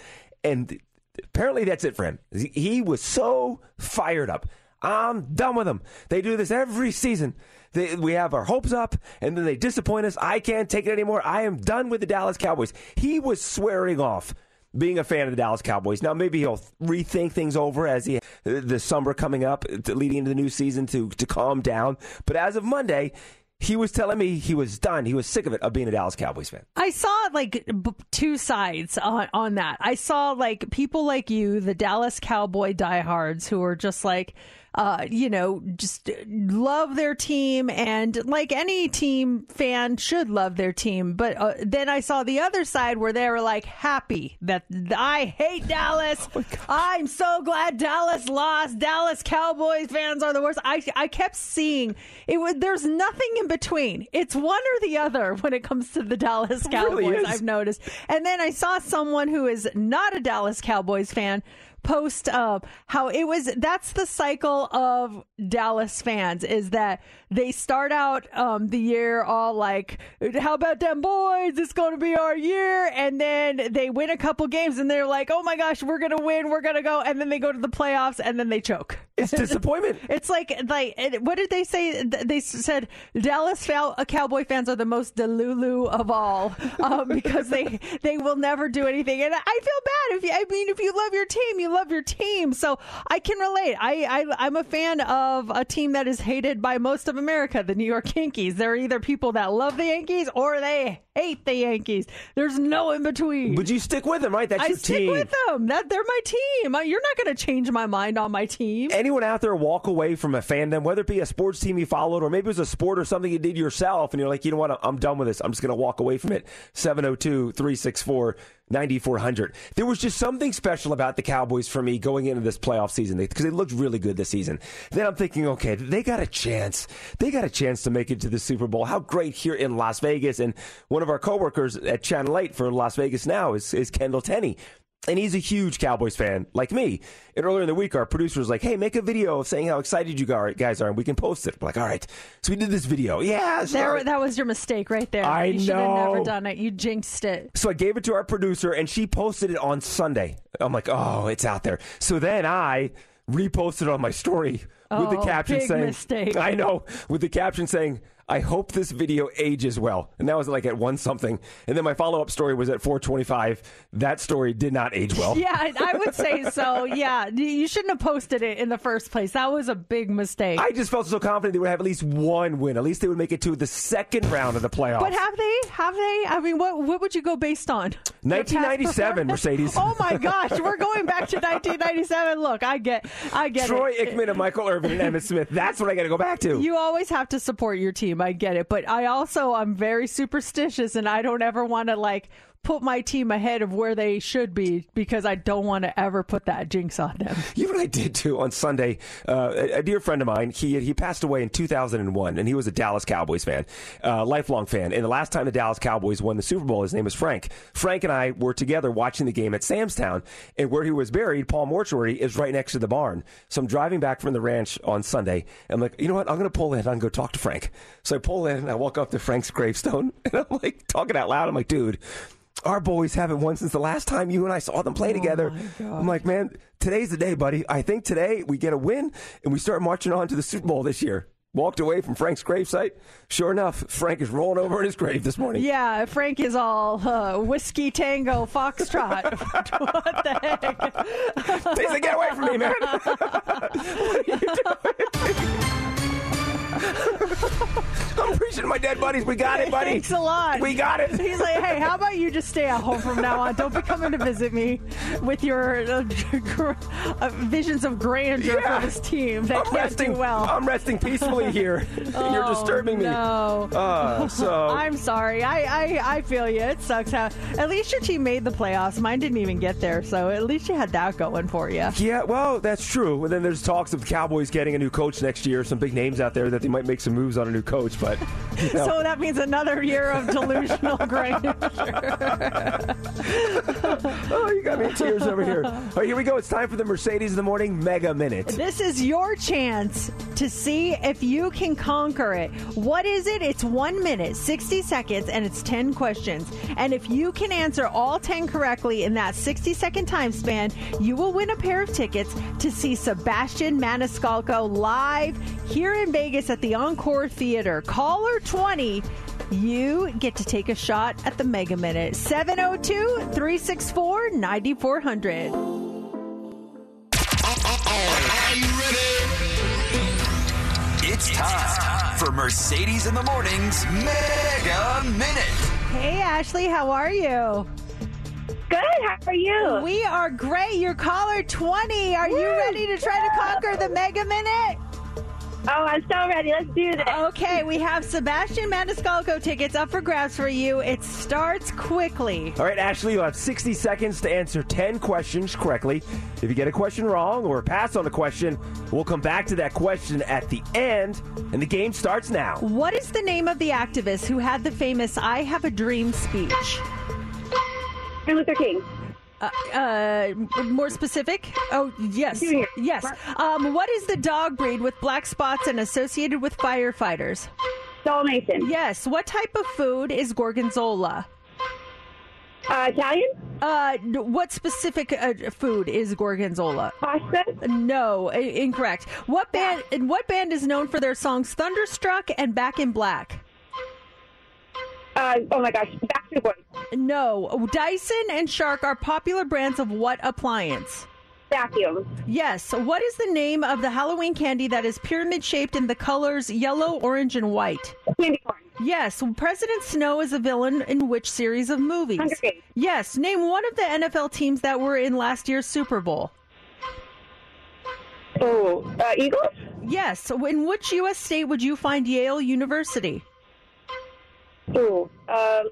and apparently that's it for him. He- was so fired up. I'm done with them. They do this every season. They, we have our hopes up, and then they disappoint us. I can't take it anymore. I am done with the Dallas Cowboys. He was swearing off being a fan of the Dallas Cowboys. Now maybe he'll rethink things over as he the summer coming up, leading into the new season to to calm down. But as of Monday, he was telling me he was done. He was sick of it of being a Dallas Cowboys fan. I saw like b- two sides on, on that. I saw like people like you, the Dallas Cowboy diehards, who are just like, uh, you know, just love their team, and like any team fan should love their team. But uh, then I saw the other side where they were like happy that I hate Dallas. I'm so glad Dallas lost. Dallas Cowboys fans are the worst. I I kept seeing it. Was, there's nothing in between. It's one or the other when it comes to the Dallas Cowboys. really. I've noticed. And then I saw someone who is not a Dallas Cowboys fan post uh, how it was that's the cycle of Dallas fans is that they start out um, the year all like how about them boys it's going to be our year and then they win a couple games and they're like oh my gosh we're going to win we're going to go and then they go to the playoffs and then they choke It's (laughs) disappointment. it's like like what did they say? They said Dallas uh, Cowboy fans are the most delulu of all um, because they they will never do anything. And I feel bad if you. I mean, if you love your team, you love your team. So I can relate. I, I I'm a fan of a team that is hated by most of America, the New York Yankees. There are either people that love the Yankees or they hate the Yankees. There's no in between. But you stick with them, right? That's I your stick team. with them. That they're my team. You're not going to change my mind on my team. anyone out there walk away from a fandom, whether it be a sports team you followed or maybe it was a sport or something you did yourself, and you're like, you know what, I'm done with this. I'm just going to walk away from it. 702 364 9400. There was just something special about the Cowboys for me going into this playoff season because they looked really good this season. Then I'm thinking, okay, they got a chance. They got a chance to make it to the Super Bowl. How great here in Las Vegas. And one of our coworkers at Channel 8 for Las Vegas now is, is Kendall Tenney. And he's a huge Cowboys fan, like me. And earlier in the week, our producer was like, hey, make a video of saying how excited you guys are, and we can post it. We're like, all right. So we did this video. Yeah. There, that was your mistake right there. I you should have never done it. You jinxed it. So I gave it to our producer, and she posted it on Sunday. I'm like, oh, it's out there. So then I reposted it on my story with the Oh, caption big saying, mistake. I know, with the caption saying, I hope this video ages well. And that was like at one something. And then my follow up story was at 425. That story did not age well. (laughs) Yeah, I would say so. Yeah, you shouldn't have posted it in the first place. That was a big mistake. I just felt so confident they would have at least one win. At least they would make it to the second round of the playoffs. But have they? Have they? I mean, what what would you go based on? 1997. Mercedes. Oh my gosh, we're going back to 1997. Look, I get, I get Troy it. Aikman and Michael Irvin and Emmitt Smith. That's what I got to go back to. You always have to support your team. I get it, but I also I'm very superstitious, and I don't ever want to like put my team ahead of where they should be because I don't want to ever put that jinx on them. (laughs) You what I did too on Sunday? Uh, a, dear friend of mine, he he passed away in 2001, and he was a Dallas Cowboys fan, uh, lifelong fan. And the last time the Dallas Cowboys won the Super Bowl, his name was Frank. Frank and I were together watching the game at Sam's Town, and where he was buried, Palm Mortuary, is right next to the barn. So I'm driving back from the ranch on Sunday. And I'm like, you know what? I'm going to pull in. I'm go talk to Frank. So I pull in, and I walk up to Frank's gravestone, (laughs) and I'm like talking out loud. I'm like, dude our boys haven't won since the last time you and I saw them play together. I'm like, man, today's the day, buddy. I think today we get a win and we start marching on to the Super Bowl this year. Walked away from Frank's gravesite. Sure enough, Frank is rolling over in his grave this morning. Yeah, Frank is all uh, whiskey tango foxtrot. (laughs) what the heck? Said, "Get away from me, man!" (laughs) what are you doing? (laughs) (laughs) I'm preaching to my dead buddies. We got it, buddy. Thanks a lot. We got it. He's like, hey, how about you just stay at home from now on? Don't be coming to visit me with your uh, (laughs) uh, visions of grandeur Yeah. for this team that I'm can't resting. do well. I'm resting peacefully here. (laughs) You're Oh, disturbing me. No. Uh, so I'm sorry. I, I, I feel you. It sucks how. At least your team made the playoffs. Mine didn't even get there, so at least you had that going for you. Yeah, well, that's true. And then there's talks of the Cowboys getting a new coach next year. Some big names out there that they might make some moves on a new coach, but (laughs) you know. So that means another year of delusional (laughs) grandeur. oh, you got me in tears over here. All right, here we go. It's time for the Mercedes in the Morning Mega Minute. This is your chance to see if you can conquer it. What is it? It's one minute, 60 seconds, and it's 10 questions. And if you can answer all 10 correctly in that 60 second time span, you will win a pair of tickets to see Sebastian Maniscalco live here in Vegas at the Encore Theater. Caller 20. You get to take a shot at the Mega Minute. 702 364 9400. It's time for Mercedes in the Morning's Mega Minute. Hey, Ashley, how are you? Good. How are you? We are great. You're caller 20. Are you ready to try to conquer the Mega Minute? Oh, I'm so ready. Let's do this. Okay, we have Sebastian Maniscalco tickets up for grabs for you. It starts quickly. All right, Ashley, you'll have 60 seconds to answer 10 questions correctly. If you get a question wrong or pass on a question, we'll come back to that question at the end, and the game starts now. What is the name of the activist who had the famous I Have a Dream speech? Martin Luther King. Uh, uh, more specific? Oh, yes. Yes. Um, what is the dog breed with black spots and associated with firefighters? Dalmatian. Yes. What type of food is gorgonzola? Uh, Italian. Uh, what specific uh, food is gorgonzola? Pasta. No, i- incorrect. What band? and What band is known for their songs "Thunderstruck" and "Back in Black"? Uh, oh my gosh. Backstreet Boys. No, Dyson and Shark are popular brands of what appliance? Vacuum. Yes. What is the name of the Halloween candy that is pyramid shaped in the colors yellow, orange, and white? Candy corn. Yes. President Snow is a villain in which series of movies? Hunger Games. Yes. Name one of the NFL teams that were in last year's Super Bowl. Oh, uh, Eagles. Yes. In which U.S. state would you find Yale University? Oh, um,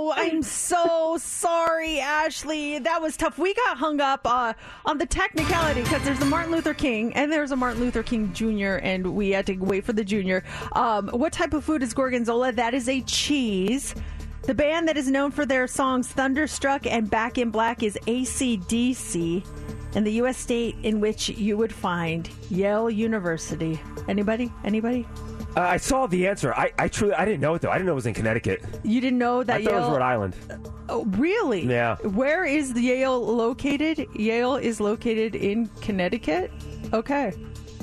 Oh, I'm so sorry, Ashley. That was tough. We got hung up uh, on the technicality because there's a Martin Luther King and there's a Martin Luther King Jr. and we had to wait for the Junior. Um, what type of food is gorgonzola? That is a cheese. The band that is known for their songs Thunderstruck and Back in Black is ACDC. And the U.S. state in which you would find Yale University. Anybody? Anybody? Uh, I saw the answer. I, I truly I didn't know it though. I didn't know it was in Connecticut. You didn't know that I thought Yale it was Rhode Island. Oh, really? Yeah. Where is Yale located? Yale is located in Connecticut. Okay.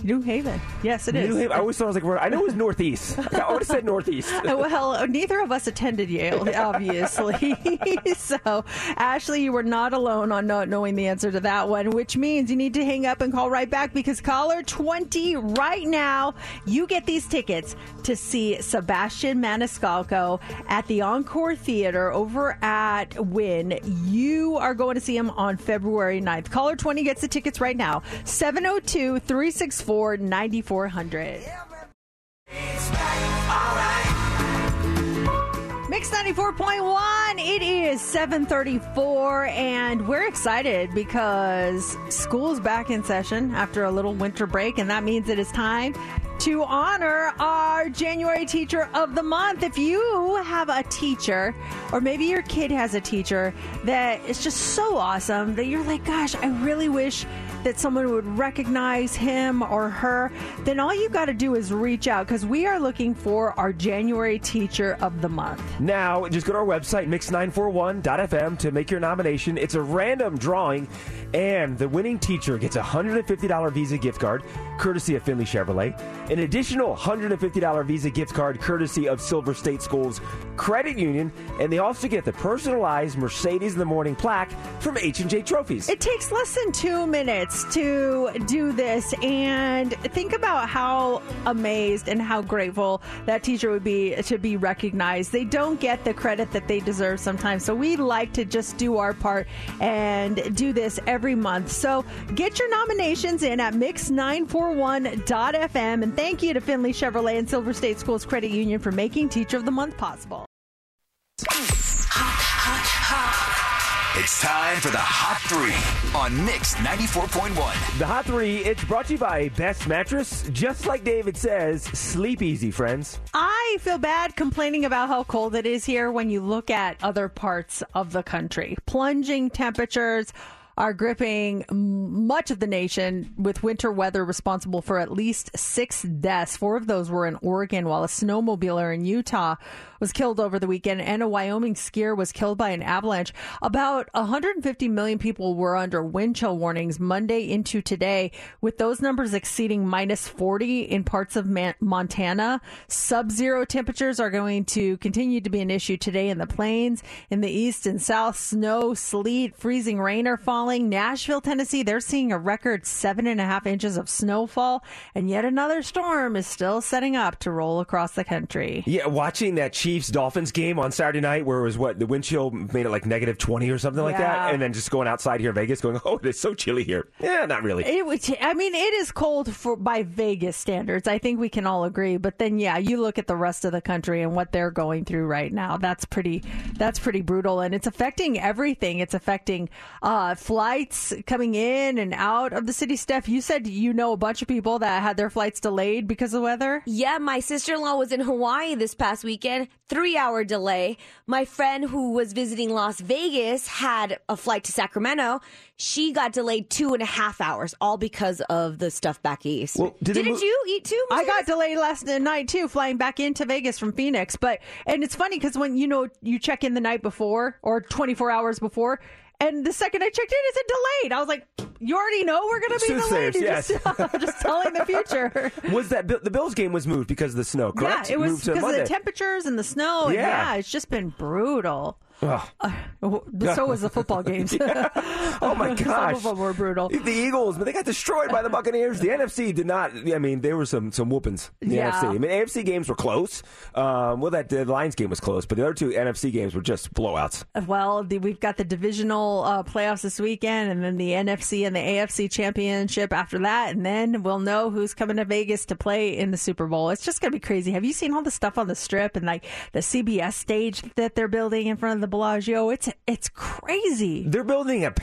New Haven. Yes, it is. New Haven. I always thought it was like I know it was northeast. (laughs) I would have said northeast. (laughs) well, neither of us attended Yale, (laughs) obviously. so, Ashley, you were not alone on not knowing the answer to that one, which means you need to hang up and call right back because caller 20 right now, you get these tickets to see Sebastian Maniscalco at the Encore Theater over at Wynn. You are going to see him on February 9th. Caller 20 gets the tickets right now. 702 364 9400. Mix 94.1. It is 734 and we're excited because school's back in session after a little winter break and that means it is time to honor our January teacher of the month. If you have a teacher or maybe your kid has a teacher that is just so awesome that you're like, gosh, I really wish that someone would recognize him or her, then all you got to do is reach out because we are looking for our January teacher of the month. Now, just go to our website, mix941.fm, to make your nomination. It's a random drawing, and the winning teacher gets a $150 Visa gift card, courtesy of Findlay Chevrolet. An additional $150 Visa gift card, courtesy of Silver State Schools Credit Union, and they also get the personalized Mercedes in the Morning plaque from H&J Trophies. It takes less than two minutes to do this, and think about how amazed and how grateful that teacher would be to be recognized. They don't get the credit that they deserve sometimes, so we like to just do our part and do this every month. So get your nominations in at mix941.fm, and thank you to Findlay Chevrolet and Silver State Schools Credit Union for making Teacher of the Month possible. It's time for the Hot Three on Mix 94.1. The Hot Three, it's brought to you by Best Mattress. Just like David says, sleep easy, friends. I feel bad complaining about how cold it is here when you look at other parts of the country. Plunging temperatures are gripping much of the nation with winter weather responsible for at least six deaths. Four of those were in Oregon, while a snowmobiler in Utah was killed over the weekend, and a Wyoming skier was killed by an avalanche. About 150 million people were under wind chill warnings Monday into today, with those numbers exceeding minus 40 in parts of Man- Montana. Sub zero temperatures are going to continue to be an issue today in the plains, in the east and south. Snow, sleet, freezing rain are falling. Nashville, Tennessee, they're seeing a record seven and a half inches of snowfall, and yet another storm is still setting up to roll across the country. Yeah, watching that Chiefs Dolphins game on Saturday night, where it was what the wind chill made it like negative twenty or something like that, and then just going outside here in Vegas, going, "Oh, it's so chilly here." Yeah, not really. It would. I mean, it is cold for by Vegas standards. I think we can all agree. But then, yeah, you look at the rest of the country and what they're going through right now. That's pretty. That's pretty brutal, and it's affecting everything. It's affecting uh, flights coming in and out of the city. Steph, you said you know a bunch of people that had their flights delayed because of the weather. Yeah, my sister in law was in Hawaii this past weekend, three hour delay. My friend who was visiting Las Vegas had a flight to Sacramento. She got delayed two and a half hours, all because of the stuff back east. Well, did Didn't mo- you eat too? Much? I got delayed last night too, flying back into Vegas from Phoenix. But and it's funny because when you know you check in the night before or 24 hours before, and the second I checked in, it said delayed. I was like, "You already know we're going to be delayed." (laughs) You're yes. just, (laughs) just telling the future. (laughs) Was that the Bills game was moved because of the snow? Correct. Yeah, it was moved because of the temperatures and the snow. and Yeah. yeah, it's just been brutal. Ugh. So was the football (laughs) games. Oh my gosh, (laughs) Some of them were brutal. The Eagles, but they got destroyed by the Buccaneers. The (laughs) NFC did not. I mean, there were some some whoopings. in The Yeah. NFC. I mean, AFC games were close. Um, well, that the Lions game was close, but the other two NFC games were just blowouts. Well, the, we've got the divisional uh, playoffs this weekend, and then the NFC and the AFC championship after that, and then we'll know who's coming to Vegas to play in the Super Bowl. It's just going to be crazy. Have you seen all the stuff on the strip and like the CBS stage that they're building in front of the Bellagio? It's it's crazy. They're building a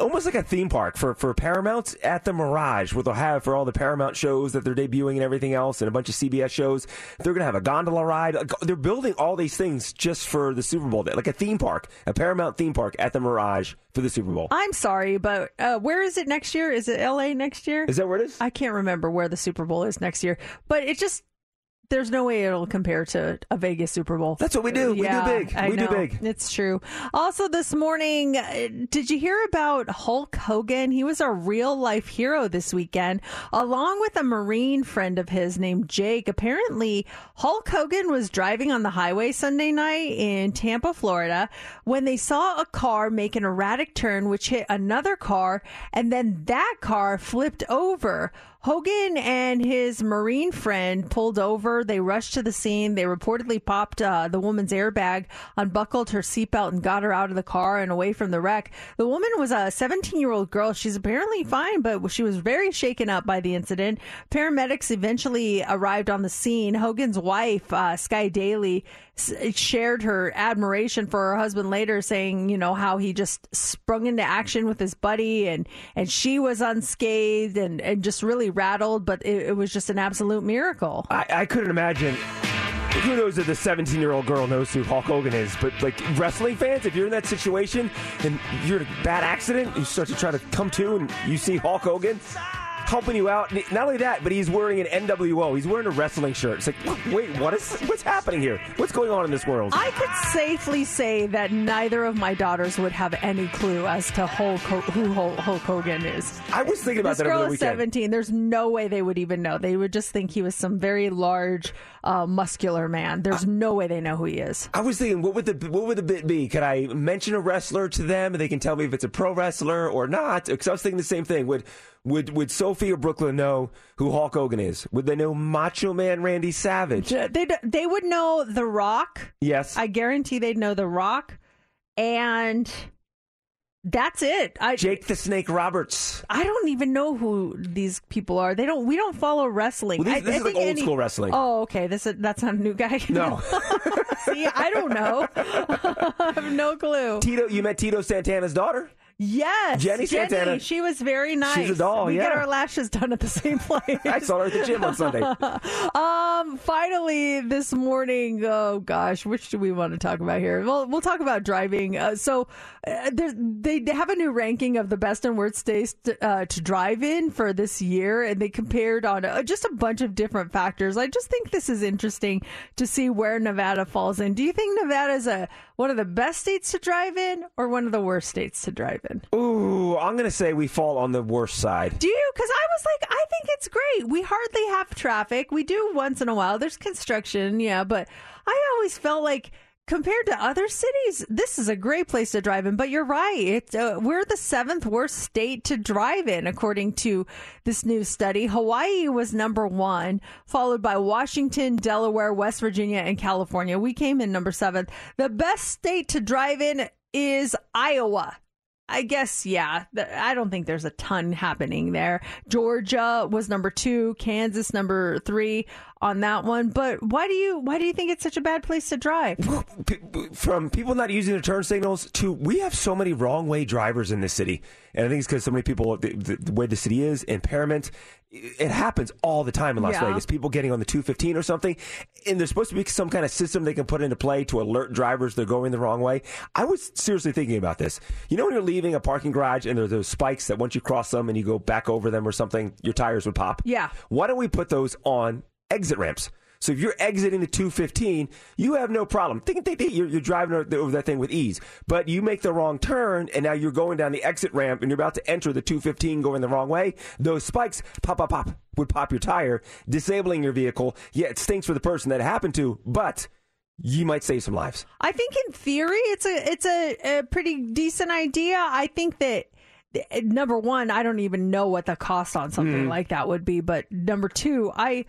almost like a theme park for for Paramount at the Mirage, where they'll have for all the Paramount shows that they're debuting and everything else, and a bunch of CBS shows. They're going to have a gondola ride. They're building all these things just for the Super Bowl, like a theme park, a Paramount theme park at the Mirage for the Super Bowl. I'm sorry, but uh, where is it next year? Is it LA next year? Is that where it is? I can't remember where the Super Bowl is next year, but it just there's no way it'll compare to a Vegas Super Bowl. That's what we do. We do Yeah, big. I We do big. It's true. Also, this morning, uh, did you hear about Hulk Hogan? He was a real life hero this weekend, along with a Marine friend of his named Jake. Apparently, Hulk Hogan was driving on the highway Sunday night in Tampa, Florida, when they saw a car make an erratic turn, which hit another car, and then that car flipped over. Hogan and his Marine friend pulled over. They rushed to the scene. They reportedly popped uh, the woman's airbag, unbuckled her seatbelt, and got her out of the car and away from the wreck. The woman was a 17 year old girl. She's apparently fine, but she was very shaken up by the incident. Paramedics eventually arrived on the scene. Hogan's wife, uh, Sky Daily, shared her admiration for her husband later, saying, you know, how he just sprung into action with his buddy and, and she was unscathed and, and just really rattled, but it, it was just an absolute miracle. I, I couldn't imagine. Who knows that the 17 year old girl knows who Hulk Hogan is? But like wrestling fans, if you're in that situation and you're in a bad accident, you start to try to come to, and you see Hulk Hogan helping you out. Not only that, but he's wearing an NWO. He's wearing a wrestling shirt. It's like, wait, what is what's happening here? What's going on in this world? I could safely say that neither of my daughters would have any clue as to Hulk, who Hulk, Hogan is. I was thinking about this that girl over the is weekend. 17. There's no way they would even know. They would just think he was some very large, uh, muscular man. There's no way they know who he is. I was thinking, what would the what would the bit be? Could I mention a wrestler to them, and they can tell me if it's a pro wrestler or not? Because I was thinking the same thing. Would would would Sophie or Brooklyn know who Hulk Hogan is? Would they know Macho Man Randy Savage? They they would know The Rock. Yes. I guarantee they'd know The Rock, and that's it. I, Jake the Snake Roberts. I don't even know who these people are. They don't. We don't follow wrestling. Well, I, this- this I is like think old school wrestling. Oh, okay. This is, that's not a new guy. No. (laughs) (laughs) See, I don't know. (laughs) I have no clue. Tito, you met Tito Santana's daughter. Yes, Jenny Santana. She was very nice. She's a doll, We yeah. get our lashes done at the same (laughs) place. I saw her at the gym on Sunday. (laughs) um, finally this morning. Oh gosh, which do we want to talk about here? Well, we'll talk about driving. Uh, so uh, they have a new ranking of the best and worst states to, uh, to drive in for this year, and they compared on uh, just a bunch of different factors. I just think this is interesting to see where Nevada falls in. Do you think Nevada is a one of the best states to drive in, or one of the worst states to drive in? Ooh, I'm gonna say we fall on the worst side. Do you? Because I was like, I think it's great. We hardly have traffic. We do once in a while. There's construction, yeah, but I always felt like compared to other cities, this is a great place to drive in. But you're right. It's, uh, we're the seventh worst state to drive in, according to this new study. Hawaii was number one, followed by Washington, Delaware, West Virginia, and California. We came in number seventh. The best state to drive in is Iowa. I guess, yeah. I don't think there's a ton happening there. Georgia was number two, Kansas number three on that one. But why do you why do you think it's such a bad place to drive? (laughs) From people not using their turn signals to we have so many wrong way drivers in this city, and I think it's because so many people the, the, the way the city is impairment. It happens all the time in Las Yeah. Vegas. People getting on the 215 or something, and there's supposed to be some kind of system they can put into play to alert drivers they're going the wrong way. I was seriously thinking about this. You know, when you're leaving a parking garage and there's those spikes that once you cross them and you go back over them or something, your tires would pop. Yeah. Why don't we put those on exit ramps? So if you're exiting the 215, you have no problem. Think, think, think, you're, you're driving over that thing with ease. But you make the wrong turn, and now you're going down the exit ramp, and you're about to enter the 215 going the wrong way. Those spikes, pop, pop, pop, would pop your tire, disabling your vehicle. Yeah, it stinks for the person that it happened to, but you might save some lives. I think in theory it's a it's a, a pretty decent idea. I think that eh, number one, I don't even know what the cost on something Mm. like that would be, but number two, I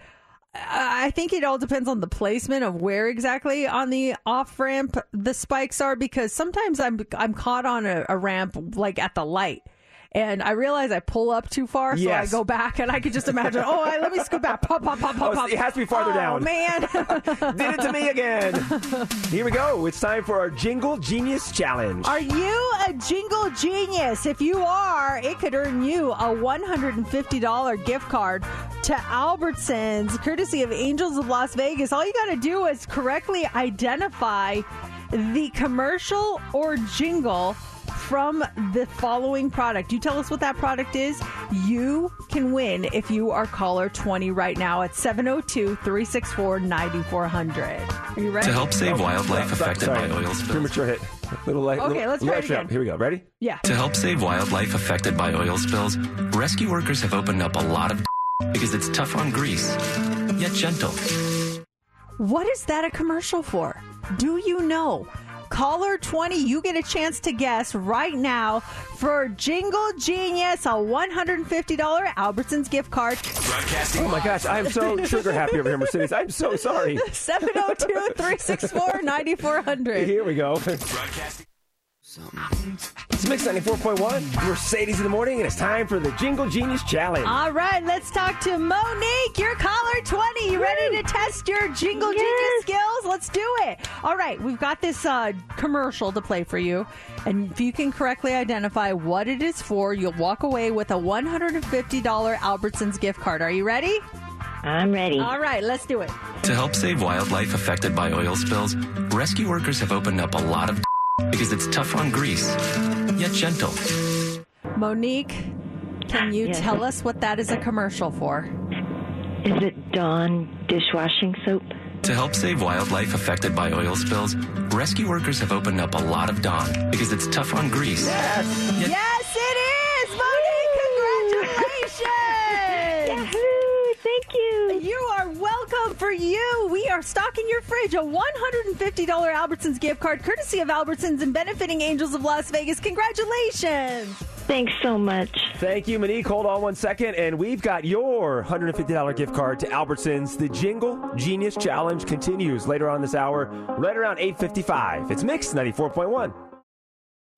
I think it all depends on the placement of where exactly on the off ramp the spikes are because sometimes I'm I'm caught on a, a ramp like at the light. And I realize I pull up too far, so Yes. I go back, and I could just imagine. Oh, I, let me scoot back. Pop, pop, pop, pop, Oh, pop. it has to be farther down. oh, down. man. (laughs) Did it to me again. Here we go. It's time for our Jingle Genius Challenge. Are you a jingle genius? If you are, it could earn you a $150 gift card to Albertsons, courtesy of Angels of Las Vegas. All you got to do is correctly identify the commercial or jingle from the following product. You tell us what that product is. You can win if you are caller 20 right now at 702 364 9400. Are you ready? To help save wildlife Oh, affected sorry. by oil spills. Premature hit. Little light. Okay, little, let's try it little again. Here we go. Ready? Yeah. To help save wildlife affected by oil spills, rescue workers have opened up a lot of because it's tough on grease, yet gentle. What is that a commercial for? Do you know? Caller 20, you get a chance to guess right now for Jingle Genius, a $150 Albertsons gift card. Oh my gosh, I am so (laughs) trigger happy over here, Mercedes. I'm so sorry. 702 364 9400. Here we go. It's Mix 94.1, Mercedes in the morning, and it's time for the Jingle Genius Challenge. All right, let's talk to Monique. You're caller 20. You ready to test your Jingle Genius skills? Let's do it. All right, we've got this uh, commercial to play for you. And if you can correctly identify what it is for, you'll walk away with a $150 Albertsons gift card. Are you ready? I'm ready. All right, let's do it. To help save wildlife affected by oil spills, rescue workers have opened up a lot of because it's tough on grease, yet gentle. Monique, can you Yes. tell us what that is a commercial for? Is it Dawn dishwashing soap? To help save wildlife affected by oil spills, rescue workers have opened up a lot of Dawn because it's tough on grease. Yes, yes, it is, Monique. Congratulations. (laughs) Yahoo! Thank you. You are welcome for you. We are stocking your fridge a $150 Albertsons gift card courtesy of Albertsons and benefiting Angels of Las Vegas. Congratulations. Thanks so much. Thank you, Monique. Hold on one second, and we've got your $150 gift card to Albertsons. The Jingle Genius Challenge continues later on this hour, right around 8.55. It's Mix 94.1.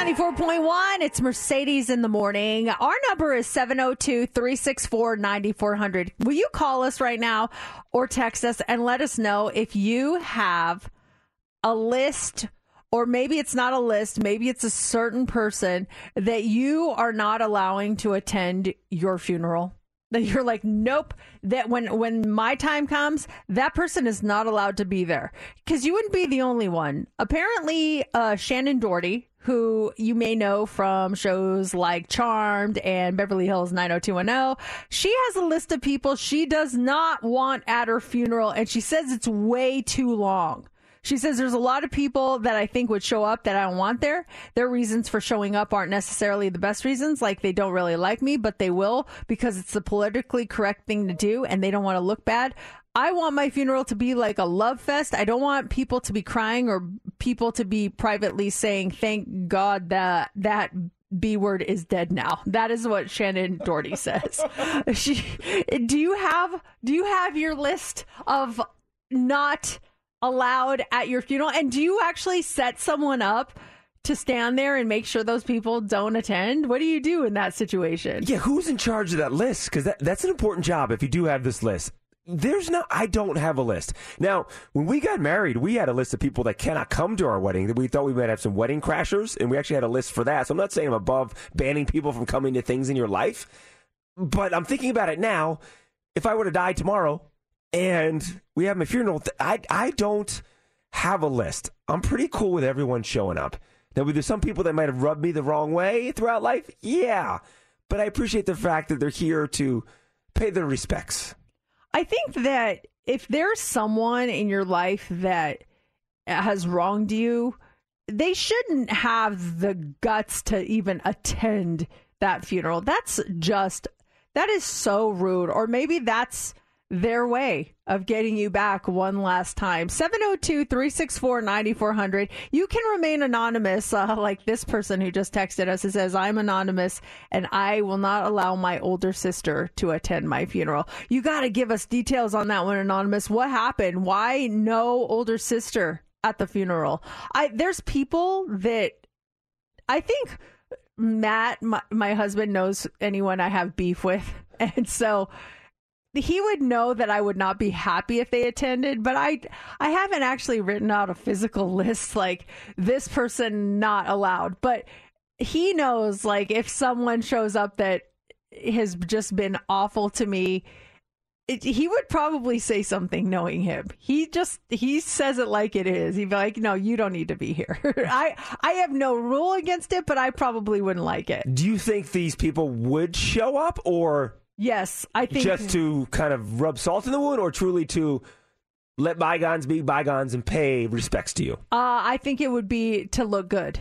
94.1, it's Mercedes in the morning. Our number is 702 364 9400. Will you call us right now or text us and let us know if you have a list, or maybe it's not a list, maybe it's a certain person that you are not allowing to attend your funeral? That you're like, nope. That when when my time comes, that person is not allowed to be there because you wouldn't be the only one. Apparently, uh, Shannen Doherty, who you may know from shows like Charmed and Beverly Hills 90210, she has a list of people she does not want at her funeral, and she says it's way too long. She says there's a lot of people that I think would show up that I don't want there. Their reasons for showing up aren't necessarily the best reasons, like they don't really like me, but they will because it's the politically correct thing to do and they don't want to look bad. I want my funeral to be like a love fest. I don't want people to be crying or people to be privately saying, thank God that that B word is dead now. That is what Shannen Doherty says. (laughs) she, do you have, do you have your list of not allowed at your funeral? And do you actually set someone up to stand there and make sure those people don't attend? What do you do in that situation? Yeah, who's in charge of that list? Because that, that's an important job if you do have this list. There's no, I don't have a list. Now, when we got married, we had a list of people that cannot come to our wedding. That we thought we might have some wedding crashers, and we actually had a list for that. So I'm not saying I'm above banning people from coming to things in your life, but I'm thinking about it now. If I were to die tomorrow and we have my funeral, I I don't have a list. I'm pretty cool with everyone showing up. Now, there's some people that might have rubbed me the wrong way throughout life, yeah, but I appreciate the fact that they're here to pay their respects. I think that if there's someone in your life that has wronged you, they shouldn't have the guts to even attend that funeral. That's just, that is so rude. Or maybe that's their way of getting you back one last time. 702 364 9400. You can remain anonymous, uh, like this person who just texted us. It says, I'm anonymous and I will not allow my older sister to attend my funeral. You got to give us details on that one, Anonymous. What happened? Why no older sister at the funeral. I there's people that I think Matt, my, my husband, knows anyone I have beef with, (laughs) and so he would know that I would not be happy if they attended. But I I haven't actually written out a physical (laughs) list like this person not allowed, but he knows like if someone shows up that has just been awful to me it, he would probably say something knowing him. He just he says it like it is. He'd be like no you don't need to be here. (laughs) I i have no rule against it but i probably wouldn't like it. Do you think these people would show up or yes i think just to kind of rub salt in the wound or truly to let bygones be bygones and pay respects to you? uh i think it would be to look good.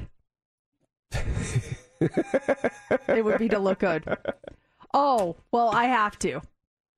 (laughs) It would be to look good. Oh well i have to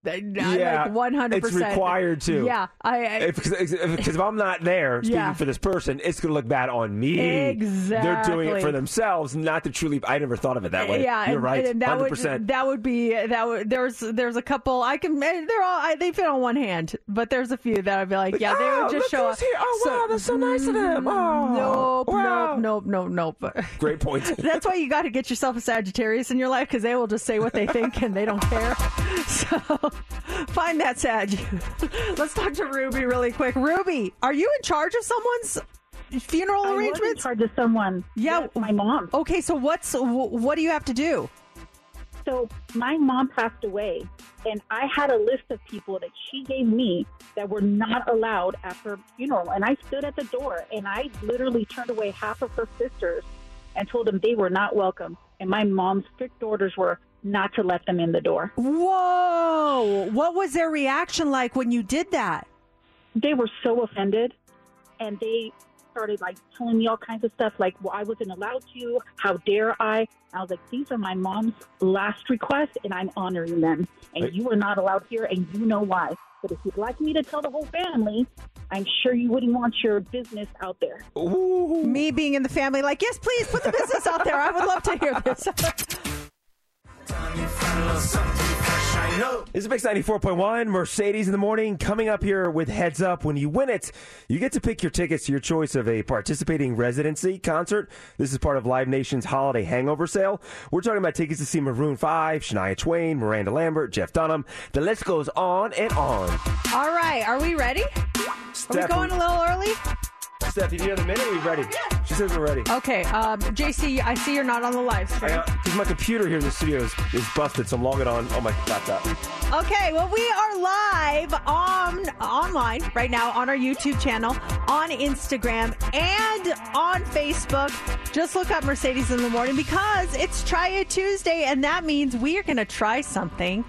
Yeah, like 100% it's required to. yeah i, Because if, if, I'm not there speaking Yeah. for this person, it's going to look bad on me. Exactly. They're doing it for themselves, not to truly. I never thought of it that way. Yeah, You're and, right. and that 100%. would that would be that would there's there's a couple I can eh, they're all I, they fit on one hand, but there's a few that I'd be like, yeah, they oh, would just show up. here. Oh, wow, that's so nice of them. Mm, oh, nope, wow. nope, nope, nope, nope. (laughs) Great point. (laughs) That's why you got to get yourself a Sagittarius in your life because they will just say what they think and they don't care. (laughs) So find that sad. (laughs) Let's talk to Ruby really quick. Ruby, are you in charge of someone's funeral I was in arrangements? charge of someone. Yeah, Yes, my mom. Okay, so what's what do you have to do? So my mom passed away, and I had a list of people that she gave me that were not allowed at her funeral. And I stood at the door, and I literally turned away half of her sisters and told them they were not welcome. And my mom's strict orders were not to let them in the door. Whoa! What was their reaction like when you did that? They were so offended, and they started like telling me all kinds of stuff like, well, I wasn't allowed to. How dare I? I was like, these are my mom's last requests, and I'm honoring them. And you are not allowed here, and you know why. But if you'd like me to tell the whole family, I'm sure you wouldn't want your business out there. Me being in the family, like, yes, please put the business out there. I would love to hear this. (laughs) This is Mix 94.1, Mercedes in the morning, coming up here with Heads Up. When you win it, you get to pick your tickets to your choice of a participating residency concert. This is part of Live Nation's holiday hangover sale. We're talking about tickets to see Maroon 5, Shania Twain, Miranda Lambert, Jeff Dunham. The list goes on and on. All right, are we ready? Are we going a little early? Steph, if you have a minute, we're ready. She says we're ready. Okay, um, JC, I see you're not on the live stream. Because my computer here in the studio is, is busted, so I'm logging on on my laptop. Okay, well, we are live on online right now on our YouTube channel, on Instagram, and on Facebook. Just look up Mercedes in the morning because it's Try It Tuesday, and that means we are going to try something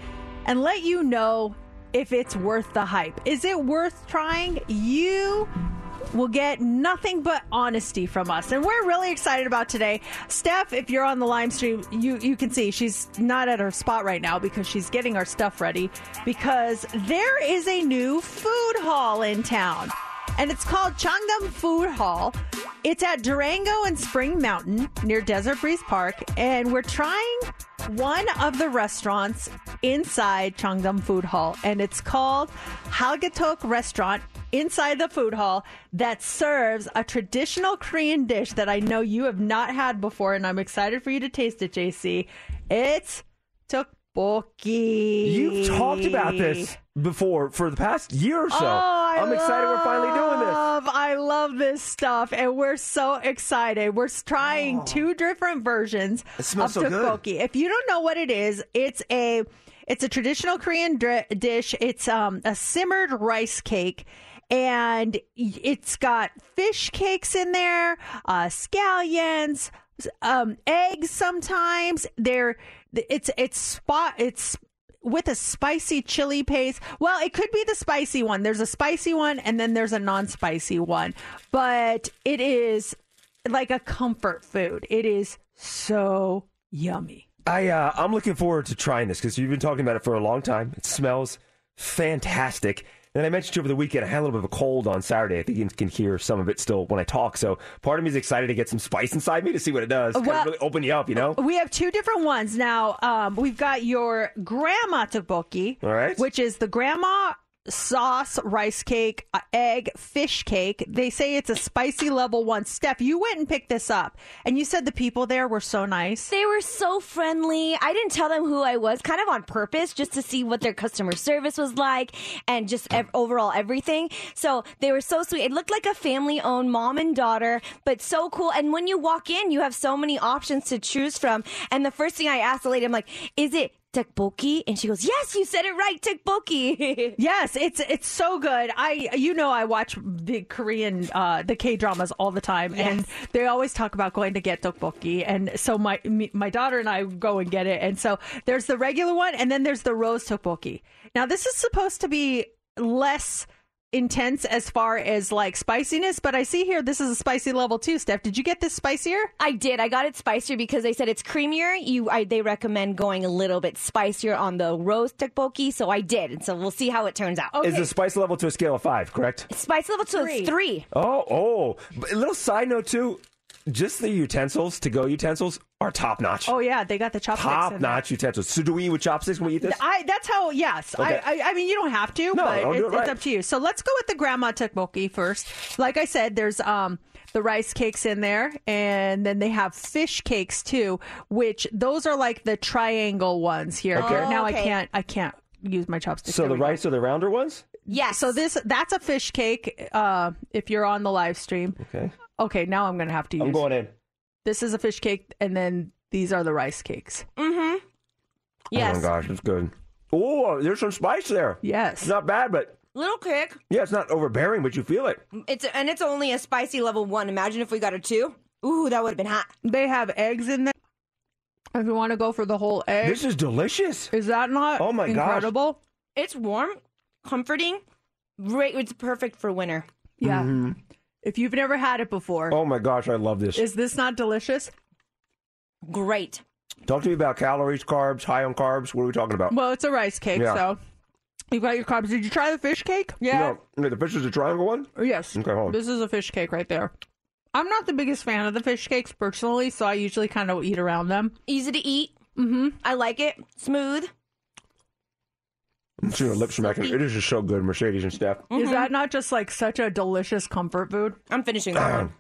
and let you know if it's worth the hype. Is it worth trying? You will get nothing but honesty from us. And we're really excited about today. Steph, if you're on the live stream, you, you can see she's not at her spot right now because she's getting our stuff ready because there is a new food hall in town. And it's called Cheongdam Food Hall. It's at Durango and Spring Mountain near Desert Breeze Park. And we're trying one of the restaurants inside Cheongdam Food Hall. And it's called Halgatok Restaurant inside the food hall that serves a traditional Korean dish that I know you have not had before, and I'm excited for you to taste it, JC. It's tteokbokki. You've talked about this before for the past year or so. Oh, I I'm excited we're finally doing this. I love this stuff, and we're so excited. We're trying two different versions Oh. Of so tteokbokki. If you don't know what it is, it's a it's a traditional Korean dr- dish. It's um, a simmered rice cake. And it's got fish cakes in there, uh, scallions, um, eggs. Sometimes they're it's it's spot it's with a spicy chili paste. Well, it could be the spicy one. There's a spicy one and then there's a non-spicy one. But it is like a comfort food. It is so yummy. I uh, I'm looking forward to trying this because you've been talking about it for a long time. It smells fantastic. And I mentioned to you over the weekend, I had a little bit of a cold on Saturday. I think you can hear some of it still when I talk. So part of me is excited to get some spice inside me to see what it does. Kind Well- of really open you up, you know? We have two different ones now. Um, we've got your grandma tteokbokki, All right. which is the grandma sauce, rice cake, egg, fish cake. They say it's a spicy level one. Steph, you went and picked this up, and you said the people there were so nice. They were so friendly. I didn't tell them who I was, kind of on purpose, just to see what their customer service was like and just ev- overall everything. So they were so sweet. It looked like a family owned mom and daughter, but so cool. And when you walk in, you have so many options to choose from. And the first thing I asked the lady, I'm like, is it tteokbokki? And she goes, yes, you said it right, tteokbokki. (laughs) Yes, it's it's so good. I you know I watch the Korean uh the K dramas all the time and they always talk about going to get tteokbokki and so my me, my daughter and I go and get it and so there's the regular one and then there's the rose tteokbokki. Now this is supposed to be less intense as far as like spiciness, but I see here this is a spicy level 2, Steph. Did you get this spicier? I did. I got it spicier because they said it's creamier. You, I, they recommend going a little bit spicier on the rose tteokbokki, so I did. And so we'll see how it turns out. Is the spice level to a scale of five, correct? Spice level to three. three. Oh, oh. But a little side note, too. Just the utensils, to go utensils, are top notch. Oh yeah, they got the chopsticks. top notch utensils. So, do we eat with chopsticks when we eat this? I that's how yes. Okay. I, I I mean you don't have to, No, but I'll do it, it right. it's up to you. So let's go with the grandma tteokbokki first. Like I said, there's um the rice cakes in there, and then they have fish cakes too, which those are like the triangle ones here. Okay. Now I can't I can't use my chopsticks. So, There the we go. rice are the rounder ones? Yes. So this that's a fish cake. Uh, if you're on the live stream. Okay. Okay, now I'm gonna have to use. I'm going in. This is a fish cake, and then these are the rice cakes. Mm-hmm. Yes. Oh, my gosh, it's good. Oh, there's some spice there. Yes. It's not bad, but Little kick. yeah, it's not overbearing, but you feel it. It's and it's only a spicy level one. Imagine if we got a two. Ooh, that would have been hot. They have eggs in there. If you want to go for the whole egg, This is delicious. is that not Oh my gosh. incredible? It's warm, comforting. Great. It's perfect for winter. Yeah. Mhm. If you've never had it before, Oh my gosh, I love this. is this not delicious? Great. Talk to me about calories, carbs, high on carbs. What are we talking about? Well, it's a rice cake, Yeah. so you've got your carbs. Did you try the fish cake? No, no, the fish is a triangle one? Yes. Okay, hold on. This is a fish cake right there. I'm not the biggest fan of the fish cakes personally, so I usually kind of eat around them. Easy to eat. Mm-hmm. I like it. Smooth. I'm seeing her lips smacking. It is just so good, Mercedes and Steph. Is that mm-hmm. not just like such a delicious comfort food? I'm finishing that one.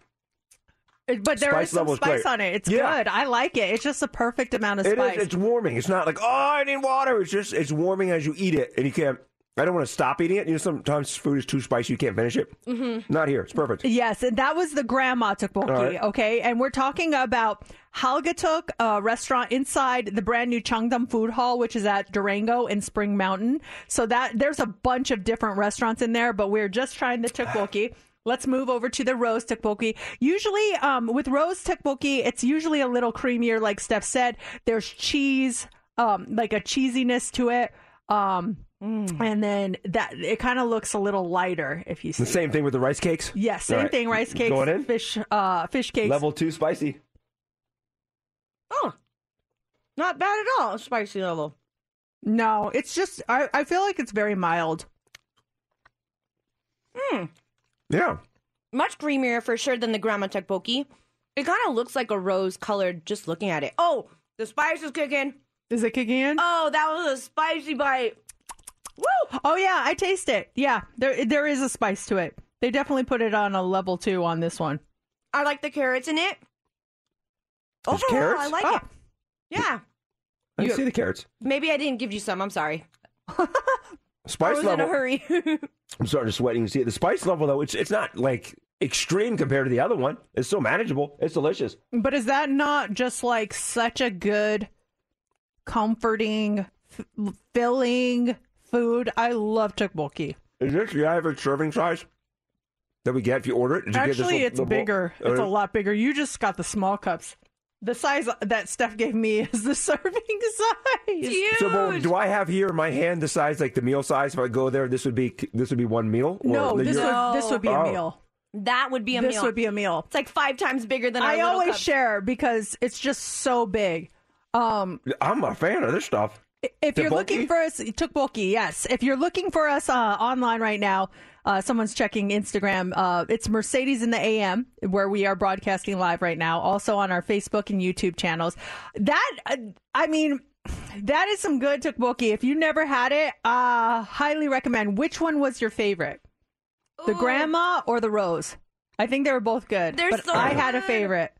It- but there Spice is some level's spice great. on it. It's Yeah. good. I like it. It's just a perfect amount of It spice. is. It's warming. It's not like oh, I need water. It's just it's warming as you eat it, and you can't. I don't want to stop eating it. You know, sometimes food is too spicy, you can't finish it. Mm-hmm. Not here. It's perfect. Yes, and that was the grandma tteokbokki. Right. Okay, and we're talking about Halgatuk, a restaurant inside the brand new Cheongdam Food Hall, which is at Durango and Spring Mountain. So that there's a bunch of different restaurants in there, but we're just trying the tteokbokki. (sighs) Let's move over to the rose tteokbokki. Usually, um, with rose tteokbokki, it's usually a little creamier, like Steph said. There's cheese, um, like a cheesiness to it. Um, and then that it kind of looks a little lighter if you see. The same thing with the rice cakes. Yes, same All right. thing. Rice cakes, Going in. fish, uh, fish cakes. Level two spicy. Oh, not bad at all. Spicy level. No, it's just I, I feel like it's very mild. Hmm. Yeah. Much creamier for sure than the grandma tteokbokki. It kind of looks like a rose colored just looking at it. Oh, the spice is kicking. Is it kicking in? Oh, that was a spicy bite. Woo! Oh yeah, I taste it. Yeah, there there is a spice to it. They definitely put it on a level two on this one. I like the carrots in it. There's Overall, carrots? I like Oh. it. Yeah. I You- see the carrots. Maybe I didn't give you some. I'm sorry. (laughs) Spice I was level. in a hurry. (laughs) I'm starting to sweat. You can see it. The spice level though. It's it's not like extreme compared to the other one. It's still manageable. It's delicious. But is that not just like such a good, comforting, f- filling food? I love tteokbokki. Is this the average serving size that we get if you order it? Did you get this Actually, little- it's little bowl? bigger. Uh, It's a lot bigger. You just got the small cups. The size that Steph gave me (laughs) is the serving (laughs) size. So, well, do I have here in my hand the size like the meal size? If I go there, this would be this would be one meal. Or No, this you're- would this would be a Oh. meal. That would be a this meal. would be a meal. It's like five times bigger than our I always cup. share because it's just so big. Um, I'm a fan of this stuff. If you're Tteokbokki? looking for us, Tteokbokki, yes. If you're looking for us uh, online right now, uh, someone's checking Instagram. Uh, it's Mercedes in the AM, where we are broadcasting live right now. Also on our Facebook and YouTube channels. That, uh, I mean, That is some good tteokbokki. If you never had it, uh, highly recommend. Which one was your favorite? The grandma or the rose? I think they were both good. They're but so I had a favorite.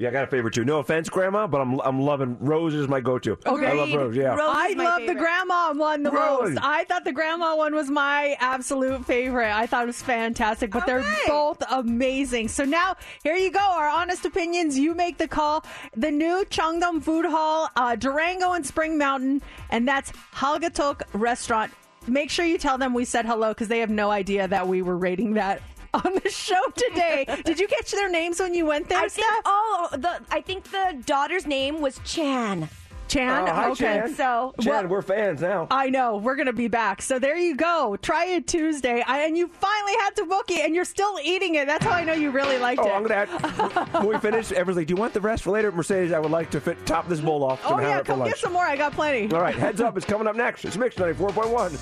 Yeah, I got a favorite too. No offense, Grandma, but I'm I'm loving Rose is my go-to. Okay. I love Rose. Yeah. I love the grandma one the Really? most. I thought the grandma one was my absolute favorite. I thought it was fantastic, but they're both amazing. So now, here you go. Our honest opinions. You make the call. The new Cheongdam Food Hall, uh, Durango and Spring Mountain, and that's Halgatok Restaurant. Make sure you tell them we said hello because they have no idea that we were rating that (laughs) on the show today. Did you catch their names when you went there, I think, Steph? oh, the I think the daughter's name was Chan. Chan? Oh, hi, okay. Chan. So Chad, we're fans now. I know we're gonna be back. So there you go. Try it Tuesday, I, and you finally had tteokbokki, and you're still eating it. That's how I know you really liked Oh, it. I'm gonna have, when we finish, everyone's like, "Do you want the rest for later?" Mercedes, I would like to fit, top this bowl off. Oh yeah, come lunch. get some more. I got plenty. All right, heads up is coming up next. It's Mix 94.1.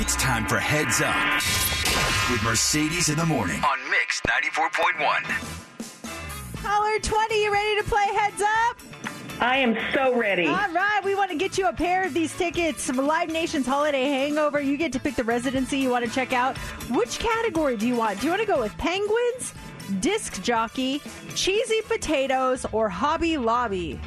It's time for Heads Up with Mercedes in the morning on Mix 94.1. Caller 20, you ready to play Heads Up? I am so ready. All right, we want to get you a pair of these tickets from Live Nation's Holiday Hangover. You get to pick the residency you want to check out. Which category do you want? Do you want to go with penguins, disc jockey, cheesy potatoes, or Hobby Lobby?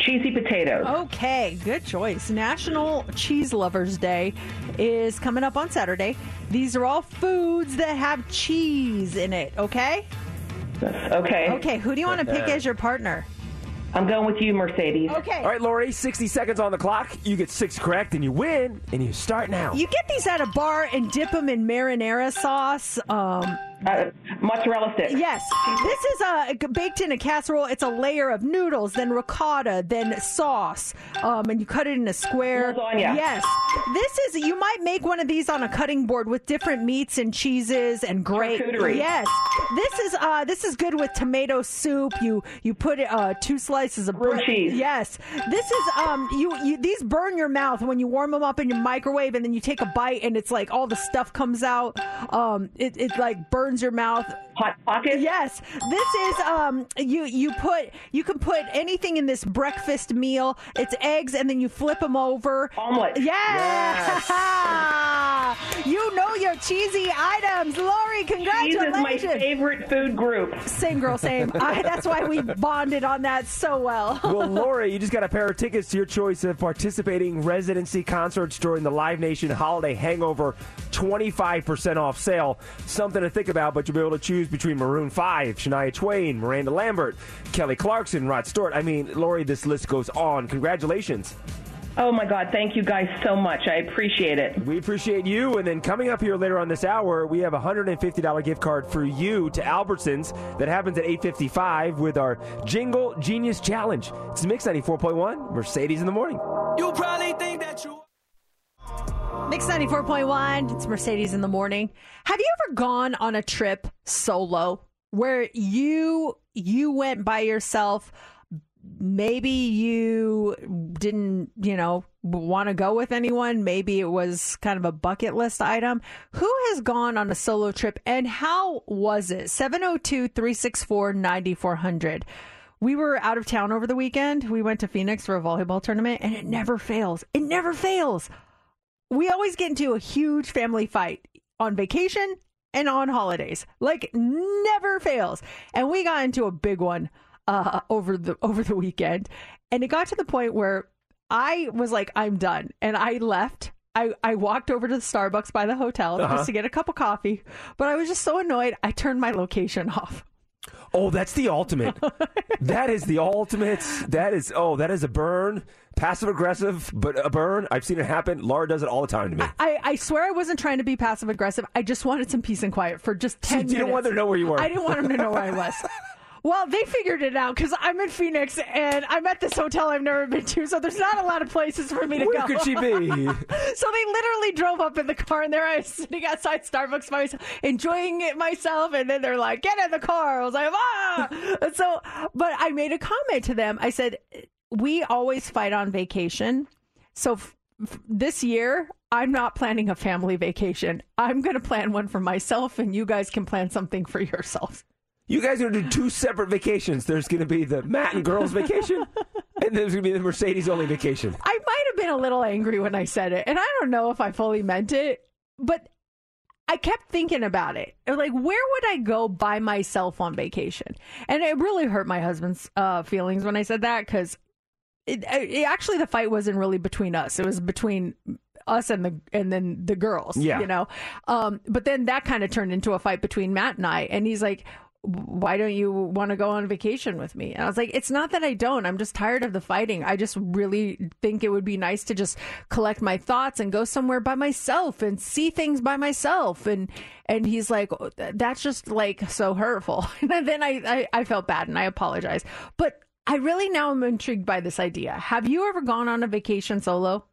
Cheesy potatoes. Okay, good choice. National Cheese Lovers Day is coming up on Saturday. These are all foods that have cheese in it, okay? Okay. Okay, who do you want to pick as your partner? I'm going with you, Mercedes. Okay. All right, Lori, 60 seconds on the clock. You get six correct, and you win, and you start now. You get these at a bar and dip them in marinara sauce. Um, Uh, mozzarella sticks. Yes, this is uh, baked in a casserole. It's a layer of noodles, then ricotta, then sauce, um, and you cut it in a square. Lasagna. Yes, this is. You might make one of these on a cutting board with different meats and cheeses and. Charcuterie. Yes, this is. Uh, this is good with tomato soup. You you put uh, two slices of Grilled cheese. Yes, this is. Um, you you these burn your mouth when you warm them up in your microwave, and then you take a bite, and it's like all the stuff comes out. Um, it it like burns your mouth. Hot pocket. Yes, this is um you you put you can put anything in this breakfast meal. It's eggs and then you flip them over. Omelet. Yeah. (laughs) you know your cheesy items, Lori. Cheese is my favorite food group. Same girl, same. (laughs) I, that's why we bonded on that so well. well, (laughs) Lori, you just got a pair of tickets to your choice of participating residency concerts during the Live Nation Holiday Hangover 25% off sale. Something to think about, but you'll be able to choose between Maroon 5, Shania Twain, Miranda Lambert, Kelly Clarkson, Rod Stewart. I mean, Lori, this list goes on. Congratulations. Oh my God! Thank you guys so much. I appreciate it. We appreciate you. And then coming up here later on this hour, we have a $150 gift card for you to Albertsons that happens at 855 with our Jingle Genius Challenge. It's Mix 94.1, Mercedes in the morning. You probably think that you. Mix 94.1, it's Mercedes in the morning. Have you ever gone on a trip solo where you you went by yourself? Maybe you didn't, you know, want to go with anyone. Maybe it was kind of a bucket list item. Who has gone on a solo trip and how was it? 702 364 9400. We were out of town over the weekend. We went to Phoenix for a volleyball tournament and it never fails. It never fails we always get into a huge family fight on vacation and on holidays. Like never fails. And we got into a big one uh, over the over the weekend, and it got to the point where I was like, "I'm done," and I left. I, I walked over to the Starbucks by the hotel Uh-huh. just to get a cup of coffee, but I was just so annoyed. I turned my location (laughs) off. Oh, that's the ultimate. (laughs) that is the ultimate. That is, oh, that is a burn. Passive aggressive, but a burn. I've seen it happen. Laura does it all the time to me. I, I swear I wasn't trying to be passive aggressive. I just wanted some peace and quiet for just So 10 you didn't want them to know where you were. I didn't want them to know where I was. (laughs) Well, they figured it out because I'm in Phoenix and I'm at this hotel I've never been to, so there's not a lot of places for me to Where go. could she be? (laughs) so they literally drove up in the car, and there I was sitting outside Starbucks by myself, enjoying it myself. And then they're like, "Get in the car!" I was like, "Ah!" And (laughs) so, but I made a comment to them. I said, "We always fight on vacation, so." F- f- this year, I'm not planning a family vacation. I'm going to plan one for myself, and you guys can plan something for yourselves. You guys are going to do two separate vacations. There's going to be the Matt and girls vacation, (laughs) and there's going to be the Mercedes only vacation. I might have been a little angry when I said it, and I don't know if I fully meant it, but I kept thinking about it. Like, where would I go by myself on vacation? And it really hurt my husband's uh, feelings when I said that because it, it actually the fight wasn't really between us; it was between us and the and then the girls. Yeah. you know. Um, but then that kind of turned into a fight between Matt and I, and he's like. Why don't you want to go on vacation with me? And I was like, it's not that I don't. I'm just tired of the fighting. I just really think it would be nice to just collect my thoughts and go somewhere by myself and see things by myself. And and he's like, "Oh, that's just like so hurtful. (laughs) And then I, I I felt bad and I apologized. But I really now am intrigued by this idea. Have you ever gone on a vacation solo?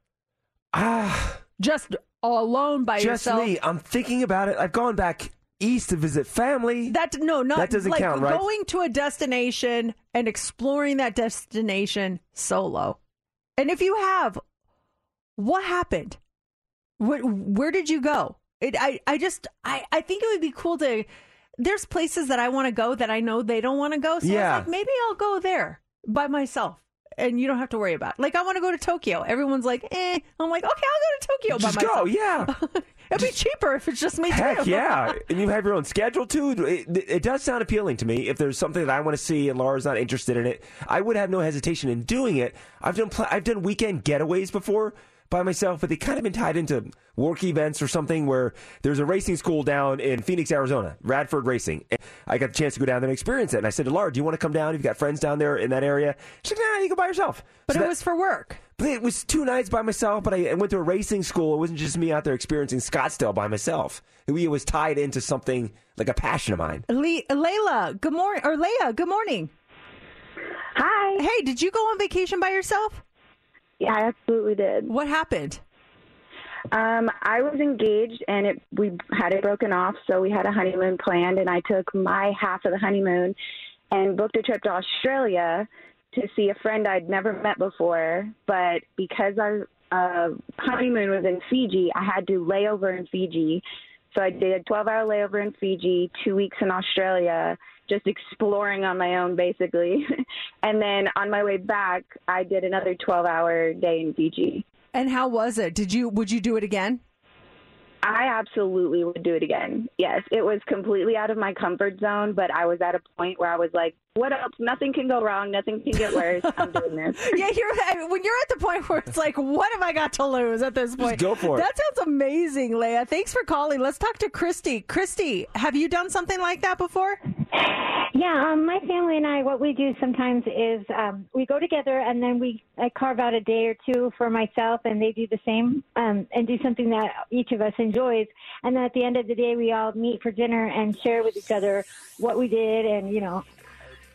Ah, just alone by Just yourself. Just me. I'm thinking about it. I've gone back east to visit family. That no, not That doesn't like count, right? going to a destination and exploring that destination solo. And if you have, what happened? Where, where did you go? It, I, I just, I, I think it would be cool to. There's places that I want to go that I know they don't want to go. So Yeah. like, maybe I'll go there by myself. And you don't have to worry about it. Like, I want to go to Tokyo. Everyone's like, eh. I'm like, okay, I'll go to Tokyo Just by go, yeah. (laughs) It'd be cheaper if it's just me Heck too. yeah. and you have your own schedule too. It, it does sound appealing to me. If there's something that I want to see and Laura's not interested in it, I would have no hesitation in doing it. I've done pl- I've done weekend getaways before by myself, but they kind of been tied into work events or something where there's a racing school down in Phoenix, Arizona, Radford Racing. And I got the chance to go down there and experience it. And I said to Laura, "Do you want to come down? You've got friends down there in that area." She's like, "Nah, you go by yourself." But So it that- was for work. But it was two nights by myself, but I I went to a racing school. It wasn't just me out there experiencing Scottsdale by myself. It was tied into something like a passion of mine. Le- Layla, good morning. Or Leah, good morning. Hi. Hey, did you go on vacation by yourself? Yeah, I absolutely did. What happened? Um, I was engaged and it we had it broken off, so we had a honeymoon planned, and I took my half of the honeymoon and booked a trip to Australia to see a friend I'd never met before. But because our uh, honeymoon was in Fiji, I had to lay over in Fiji. So I did a 12 hour layover in Fiji, two weeks in Australia, just exploring on my own basically. (laughs) and then on my way back, I did another 12 hour day in Fiji. And how was it? Did you would you do it again? I absolutely would do it again. Yes, it was completely out of my comfort zone, but I was at a point where I was like, "What else? Nothing can go wrong. Nothing can get worse. I'm doing this." (laughs) yeah, you're when you're at the point where it's like, what have I got to lose at this point? go for it. That sounds amazing, Leah. Thanks for calling. Let's talk to Christy. Christy, have you done something like that before? Yeah, um, my family and I, what we do sometimes is um, we go together and then we I carve out a day or two for myself, and they do the same um, and do something that each of us enjoys. And then at the end of the day, we all meet for dinner and share with each other what we did and you know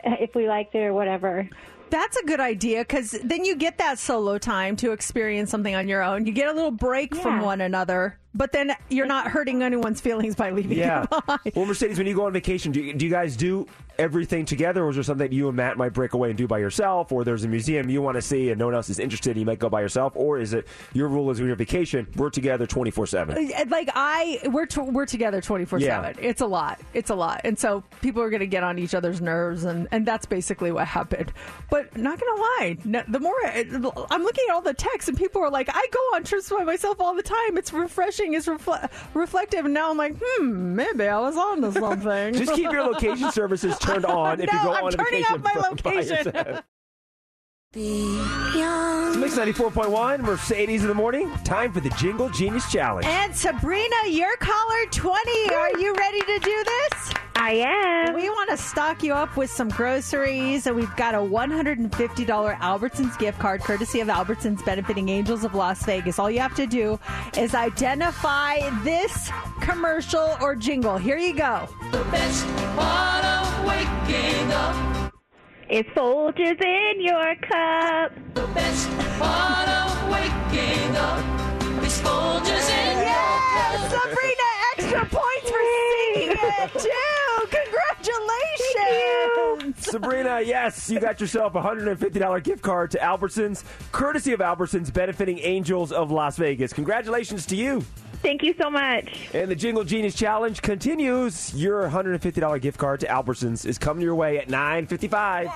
if we liked it or whatever. That's a good idea because then you get that solo time to experience something on your own. You get a little break from one another, but then you're not hurting anyone's feelings by leaving. Yeah. behind. well, Mercedes, when you go on vacation, do you, do you guys do everything together, or is there something that you and Matt might break away and do by yourself, or there's a museum you want to see and no one else is interested, and you might go by yourself, or is it your rule is when you're on vacation, we're together 24 seven? Uh, like I we're t- we're together 24/7. It's a lot. It's a lot. And so people are going to get on each other's nerves and and that's basically what happened. But not going to lie, no- the more I- I'm looking at all the texts and people are like I go on trips by myself all the time. It's refreshing, it's refle- reflective and now I'm like, "Hmm, maybe I was on to (laughs) something." Just keep your location services turned (laughs) on if you No, go I'm on turning vacation up my (laughs) location. Yourself. Mix 94.1, Mercedes in the morning. Time for the Jingle Genius Challenge. And Sabrina, your caller 20. Are you ready to do this? I am. We want to stock you up with some groceries. And we've got a $150 Albertsons gift card, courtesy of Albertsons benefiting Angels of Las Vegas. All you have to do is identify this commercial or jingle. Here you go. The best part of waking up. It's Folgers in your cup. The best part of waking up is Folgers in Yes, your cup. Sabrina, extra points for singing it, too. Congratulations. Sabrina, yes, you got yourself a $150 gift card to Albertsons, courtesy of Albertsons, benefiting Angels of Las Vegas. Congratulations to you. Thank you so much. And the Jingle Genius Challenge continues. Your $150 gift card to Albertsons is coming your way at 9.55.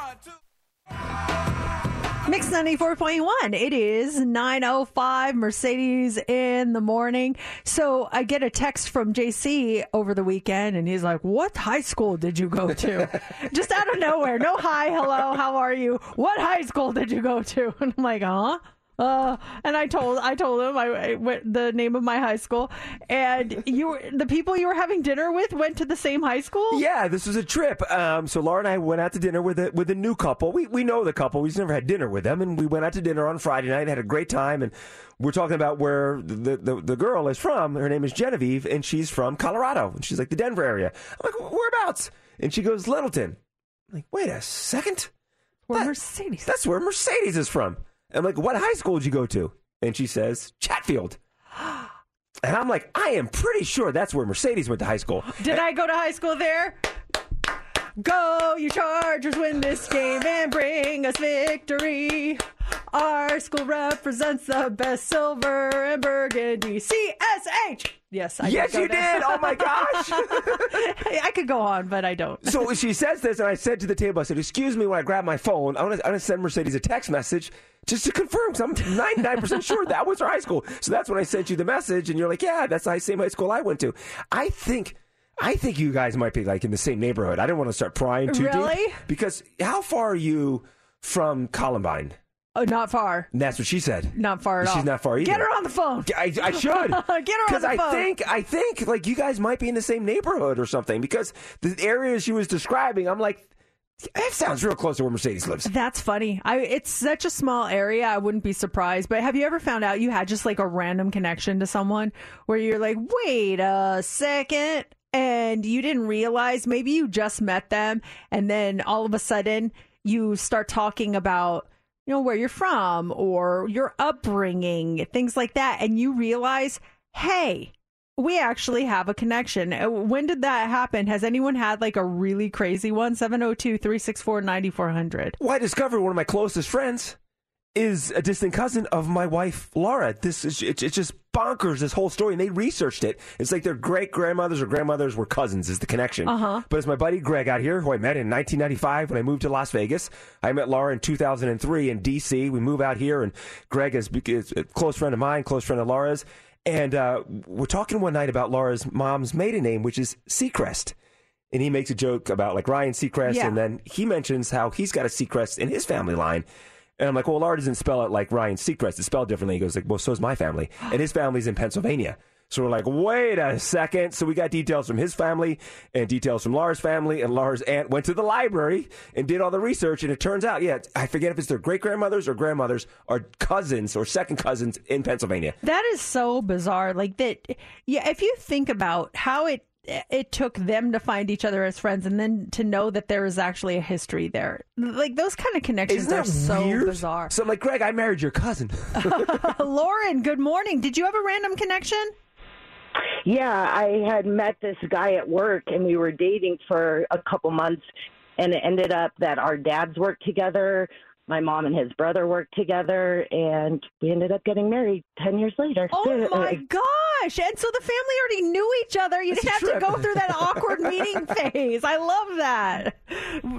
Mix 94.1. It is 9.05 Mercedes in the morning. So I get a text from JC over the weekend and he's like, what high school did you go to? (laughs) Just out of nowhere. No hi, hello, how are you? What high school did you go to? (laughs) And I'm like, huh? Uh, and I told I told him I, I went the name of my high school, and you were, the people you were having dinner with went to the same high school. Yeah, this was a trip. Um, so Laura and I went out to dinner with a with a new couple. We we know the couple. We've never had dinner with them, and we went out to dinner on Friday night. And had a great time, and we're talking about where the the, the girl is from. Her name is Genevieve, and she's from Colorado, and she's like the Denver area. I'm like, whereabouts? And she goes Littleton. I'm like, wait a second. Where Mercedes? That's where Mercedes is from. I'm like, what high school did you go to? And she says, Chatfield. (gasps) And I'm like, I am pretty sure that's where Mercedes went to high school. Did I go to high school there? Go, you Chargers, win this game and bring us victory. Our school represents the best silver and burgundy. CSH. Yes, I Yes, you did. Oh my gosh. (laughs) I could go on, but I don't. so (laughs) she says this, and I said to the table, I said, "Excuse me." When I grab my phone, I want to, I want to send Mercedes a text message just to confirm. Because I'm 99 percent sure that was her high school. So that's when I sent you the message, and you're like, "Yeah, that's the same high school I went to." I think. I think you guys might be like in the same neighborhood. I didn't want to start prying too Really? deep because how far are you from Columbine? Oh, not far. And that's what she said. Not far at all. She's not far either. Get her on the phone. I, I should. (laughs) Get her on Because the I phone. think I think like you guys might be in the same neighborhood or something. Because the area she was describing, I'm like, that sounds real close to where Mercedes lives. That's funny. I it's such a small area. I wouldn't be surprised. But have you ever found out you had just like a random connection to someone where you're like, wait a second, and you didn't realize maybe you just met them, and then all of a sudden you start talking about you know where you're from or your upbringing, things like that, and you realize, hey. We actually have a connection. Uh, When did that happen? Has anyone had like a really crazy one? 702 364 9400. Well, I discovered one of my closest friends is a distant cousin of my wife Laura. This is it's, it's just bonkers. This whole story, and they researched it. It's like their great grandmothers or grandmothers were cousins. Is the connection? Uh-huh. But it's my buddy Greg out here who I met in 1995 when I moved to Las Vegas. I met Laura in 2003 in D.C. We move out here, and Greg is, is a close friend of mine, close friend of Laura's. And uh, we're talking one night about Laura's mom's maiden name, which is Seacrest. And he makes a joke about like Ryan Seacrest, Yeah. and then he mentions how he's got a Seacrest in his family line. And I'm like, well, Laura doesn't spell it like Ryan Seacrest. It's spelled differently. He goes like, well, so's my family, and his family's in Pennsylvania. So we're like, wait a second. So we got details from his family and details from Laura's family, and Laura's aunt went to the library and did all the research, and it turns out, yeah, I forget if it's their great grandmothers or grandmothers or cousins or second cousins in Pennsylvania. That is so bizarre. Like that. Yeah, if you think about how it it took them to find each other as friends, and then to know that there is actually a history there. Like those kind of connections Isn't are so weird? bizarre. So I'm like, Greg, I married your cousin. (laughs) (laughs) Lauren, good morning. Did you have a random connection? Yeah, I had met this guy at work and we were dating for a couple months and it ended up that our dads worked together. My mom and his brother worked together and we ended up getting married 10 years later. Oh (laughs) my gosh. And so the family already knew each other. You didn't have to go through that (laughs) awkward meeting phase. I love that.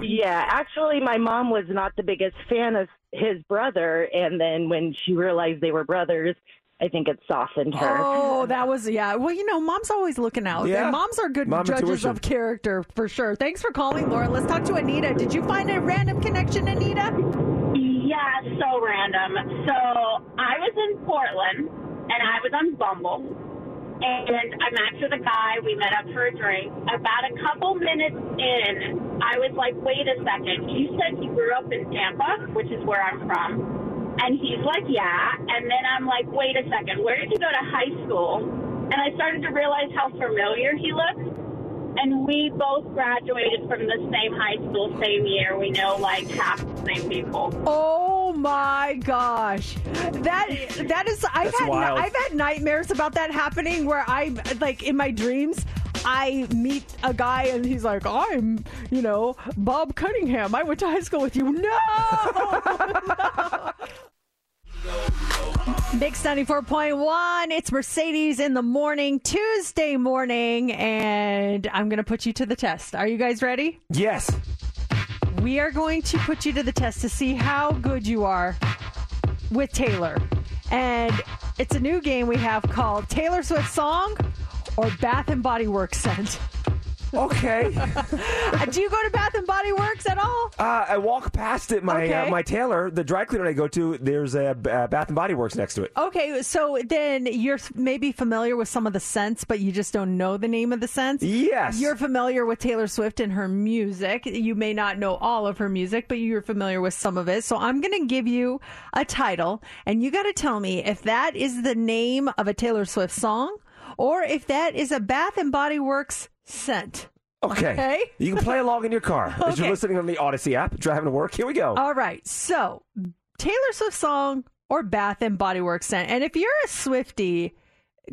Yeah, actually, my mom was not the biggest fan of his brother, and then when she realized they were brothers, I think it softened her. Oh, that was yeah. Well, you know, mom's always looking out. Yeah. And moms are good Mom judges intuition. of character for sure. Thanks for calling, Laura. Let's talk to Anita. Did you find a random connection, Anita? Yeah, so random. So I was in Portland and I was on Bumble. And I matched with a guy. We met up for a drink. About a couple minutes in, I was like, wait a second. You said you grew up in Tampa, which is where I'm from. And he's like, yeah. And then I'm like, wait a second. Where did you go to high school? And I started to realize how familiar he looked. And we both graduated from the same high school, same year. We know like half the same people. Oh my gosh, that that is. I've That's had wild. I've had nightmares about that happening where I like in my dreams. I meet a guy and he's like, I'm, you know, Bob Cunningham. I went to high school with you. (laughs) No! (laughs) Mix 94.1. It's Mercedes in the morning, Tuesday morning, and I'm going to put you to the test. Are you guys ready? yes. we are going to put you to the test to see how good you are with Taylor. And it's a new game we have called Taylor Swift Song or Bath and Body Works Scent. Okay. (laughs) Do you go to Bath and Body Works at all? Uh, I walk past it. My Okay. uh, my tailor, the dry cleaner I go to, there's a uh, Bath and Body Works next to it. Okay, so then you're maybe familiar with some of the scents, but you just don't know the name of the scents. Yes. You're familiar with Taylor Swift and her music. You may not know all of her music, but you're familiar with some of it. So I'm going to give you a title, and you got to tell me if that is the name of a Taylor Swift song or if that is a Bath and Body Works scent. Okay. Okay. You can play along in your car as you're listening on the Audacy app, driving to work. Here we go. All right. So, Taylor Swift song or Bath and Body Works scent. And if you're a Swiftie,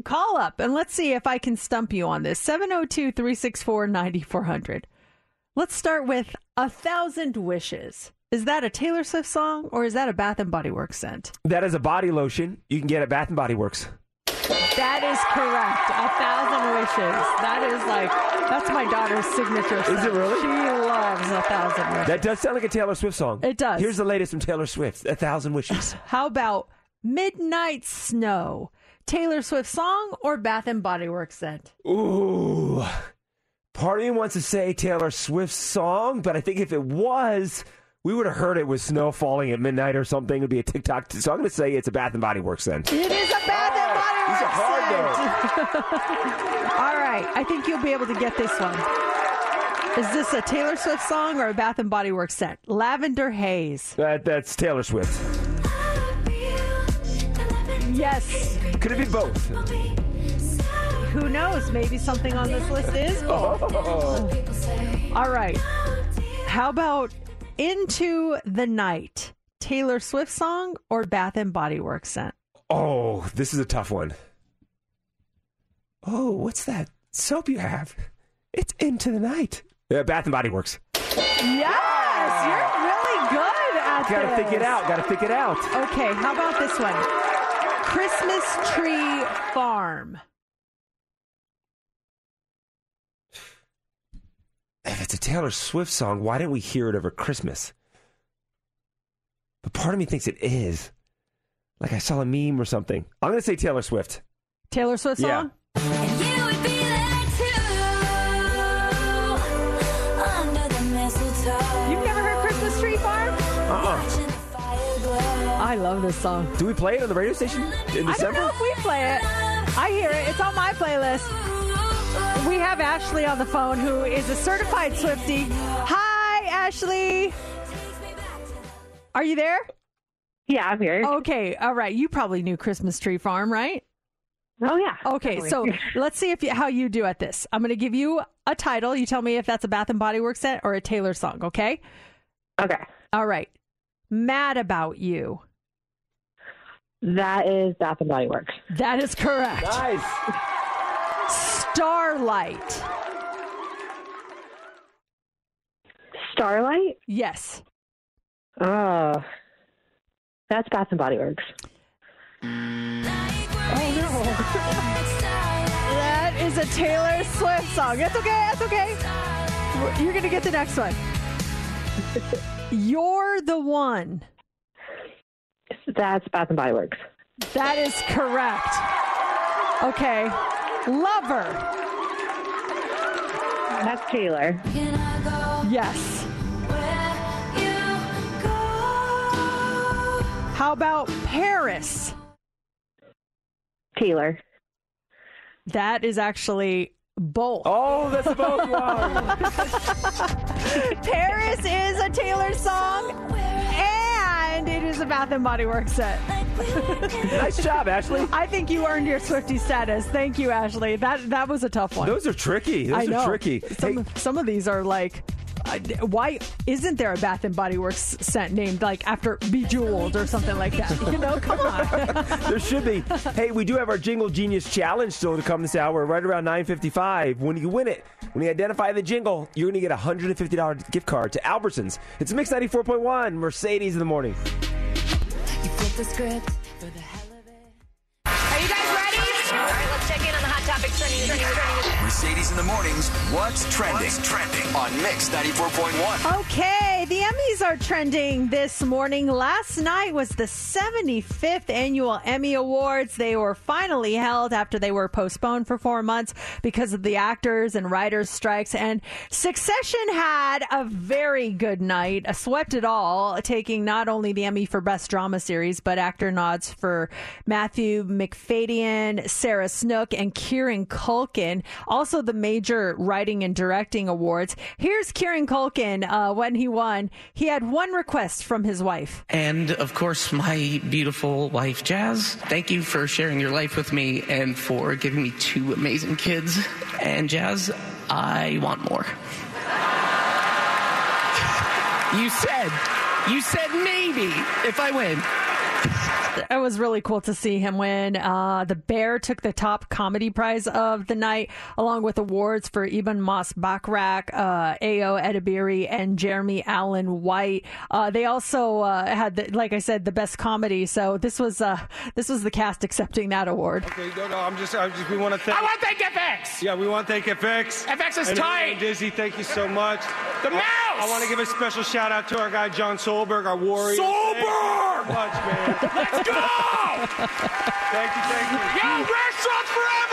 call up and let's see if I can stump you on this. 702 364 9400. Let's start with A Thousand Wishes. Is that a Taylor Swift song or is that a Bath and Body Works scent? That is a body lotion you can get at Bath and Body Works. That is correct. A Thousand Wishes. That is like, that's my daughter's signature scent. Is it really? She loves A Thousand Wishes. That does sound like a Taylor Swift song. It does. Here's the latest from Taylor Swift, A Thousand Wishes. (laughs) How about Midnight Snow? Taylor Swift song or Bath and Body Works scent? Ooh. Part of me wants to say Taylor Swift song, but I think if it was, we would have heard it with snow falling at midnight or something. It would be a TikTok. So I'm going to say it's a Bath and Body Works then. It is a Bath and oh, Body These are Works hard scent. (laughs) All right, I think you'll be able to get this one. Is this a Taylor Swift song or a Bath and Body Works scent? Lavender Haze. That, that's Taylor Swift. Yes. Could it be both? Who knows? Maybe something on this list is both. Oh. All right. How about Into the Night? Taylor Swift song or Bath and Body Works scent? Oh, this is a tough one. Oh, what's that soap you have? It's Into the Night. Yeah, Bath and Body Works. Yes, you're really good at Gotta this. think it out. Gotta think it out. Okay, how about this one? Christmas Tree Farm. If it's a Taylor Swift song, why didn't we hear it over Christmas? But part of me thinks it is. Like I saw a meme or something. I'm gonna say Taylor Swift. Taylor Swift Yeah. song? You've never heard Christmas Tree Farm? Uh-uh. I love this song. Do we play it on the radio station in December? I don't December? know if we play it. I hear it. It's on my playlist. We have Ashley on the phone who is a certified Swiftie. Hi, Ashley. Are you there? Yeah, I'm here. Okay, all right. You probably knew Christmas Tree Farm, right? Oh yeah. Okay, totally. so (laughs) let's see if you, how you do at this. I'm going to give you a title. You tell me if that's a Bath and Body Works set or a Taylor song. Okay. Okay. All right. Mad about you. That is Bath and Body Works. That is correct. Nice. (laughs) Starlight. Starlight? Yes. Oh. That's Bath and Body Works. Oh, no. That is a Taylor Swift song. That's okay. That's okay. You're going to get the next one. (laughs) You're the one. That's Bath and Body Works. That is correct. Okay. Lover. That's Taylor. Yes. How about Paris? Taylor. That is actually both. Oh, that's a both (laughs) one. Paris is a Taylor song, and it is a Bath and Body Works set. (laughs) nice job, Ashley. I think you earned your Swiftie status. Thank you, Ashley. That that was a tough one. Those are tricky. Those I know. are tricky. Some, some of these are like, uh, why isn't there a Bath and Body Works scent named like after Bejeweled or something like that? You know, come on. (laughs) there should be. Hey, we do have our Jingle Genius Challenge still to come this hour, right around 9.55. When you win it, when you identify the jingle, you're going to get a $150 gift card to Albertsons. It's Mix 94.1, Mercedes in the morning. Are you guys ready? All right, let's check in on the hot topics trending. trending, trending. Mercedes in the mornings. What's trending? What's trending on Mix 94.1? Okay, the Emmys are trending this morning. Last night was the 75th annual Emmy Awards. They were finally held after they were postponed for four months because of the actors and writers' strikes. And Succession had a very good night, uh, swept it all, taking not only the Emmy for Best Drama Series, but actor nods for Matthew Macfadyen, Sarah Snook, and Kieran Culkin. Also, the major writing and directing awards. Here's Kieran Culkin uh, when he won. He had one request from his wife. And of course, my beautiful wife, Jazz. Thank you for sharing your life with me and for giving me two amazing kids. And Jazz, I want more. (laughs) You said, you said maybe if I win. (laughs) It was really cool to see him win. Uh, the Bear took the top comedy prize of the night, along with awards for Ebon Moss-Bachrach, uh, Ayo Edebiri, and Jeremy Allen White. Uh, they also uh, had, the, like I said, the best comedy. So this was uh, this was the cast accepting that award. Okay, no, no, I'm just, I'm just, we want to thank. I want to thank FX. Yeah, we want to thank FX. FX is and, tight. And Dizzy, thank you so much. The I- mouse! I, want to give a special shout out to our guy John Solberg, our warrior. Solberg! Thank you so much, man. (laughs) Go! thank you, thank you. Yo, restaurants forever!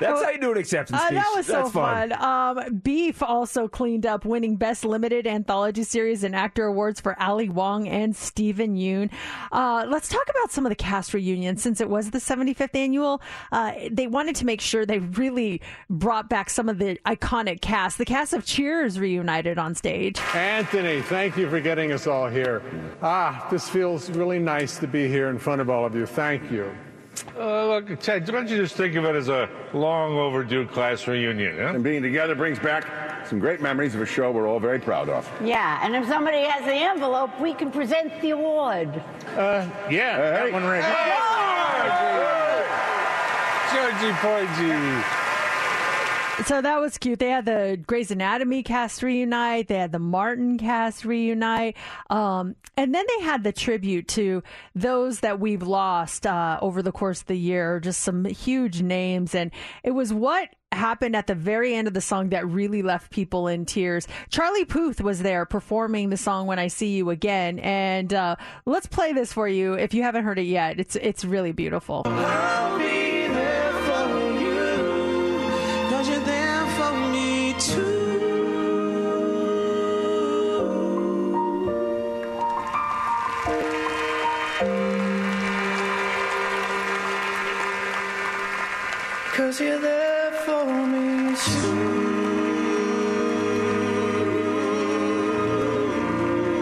That's how you do an acceptance Uh, speech. that was so That's fun. Um, Beef also cleaned up, winning Best Limited Anthology Series and Actor Awards for Ali Wong and Steven Yeun. Uh, let's talk about some of the cast reunions. Since it was the 75th annual, uh, they wanted to make sure they really brought back some of the iconic cast. The cast of Cheers reunited on stage. Anthony, thank you for getting us all here. Ah, this feels really nice to be here in front of all of you. Thank you. Uh, look, Ted, why don't you just think of it as a long overdue class reunion? Yeah? And being together brings back some great memories of a show we're all very proud of. Yeah, and if somebody has the envelope, we can present the award. Uh, yeah, that one right Georgie Porgy. So that was cute. They had the Grey's Anatomy cast reunite. They had the Martin cast reunite. Um, and then they had the tribute to those that we've lost uh, over the course of the year, just some huge names. And it was what happened at the very end of the song that really left people in tears. Charlie Puth was there performing the song When I See You Again. And uh, let's play this for you if you haven't heard it yet. It's, it's really beautiful. Cause you're there for me too.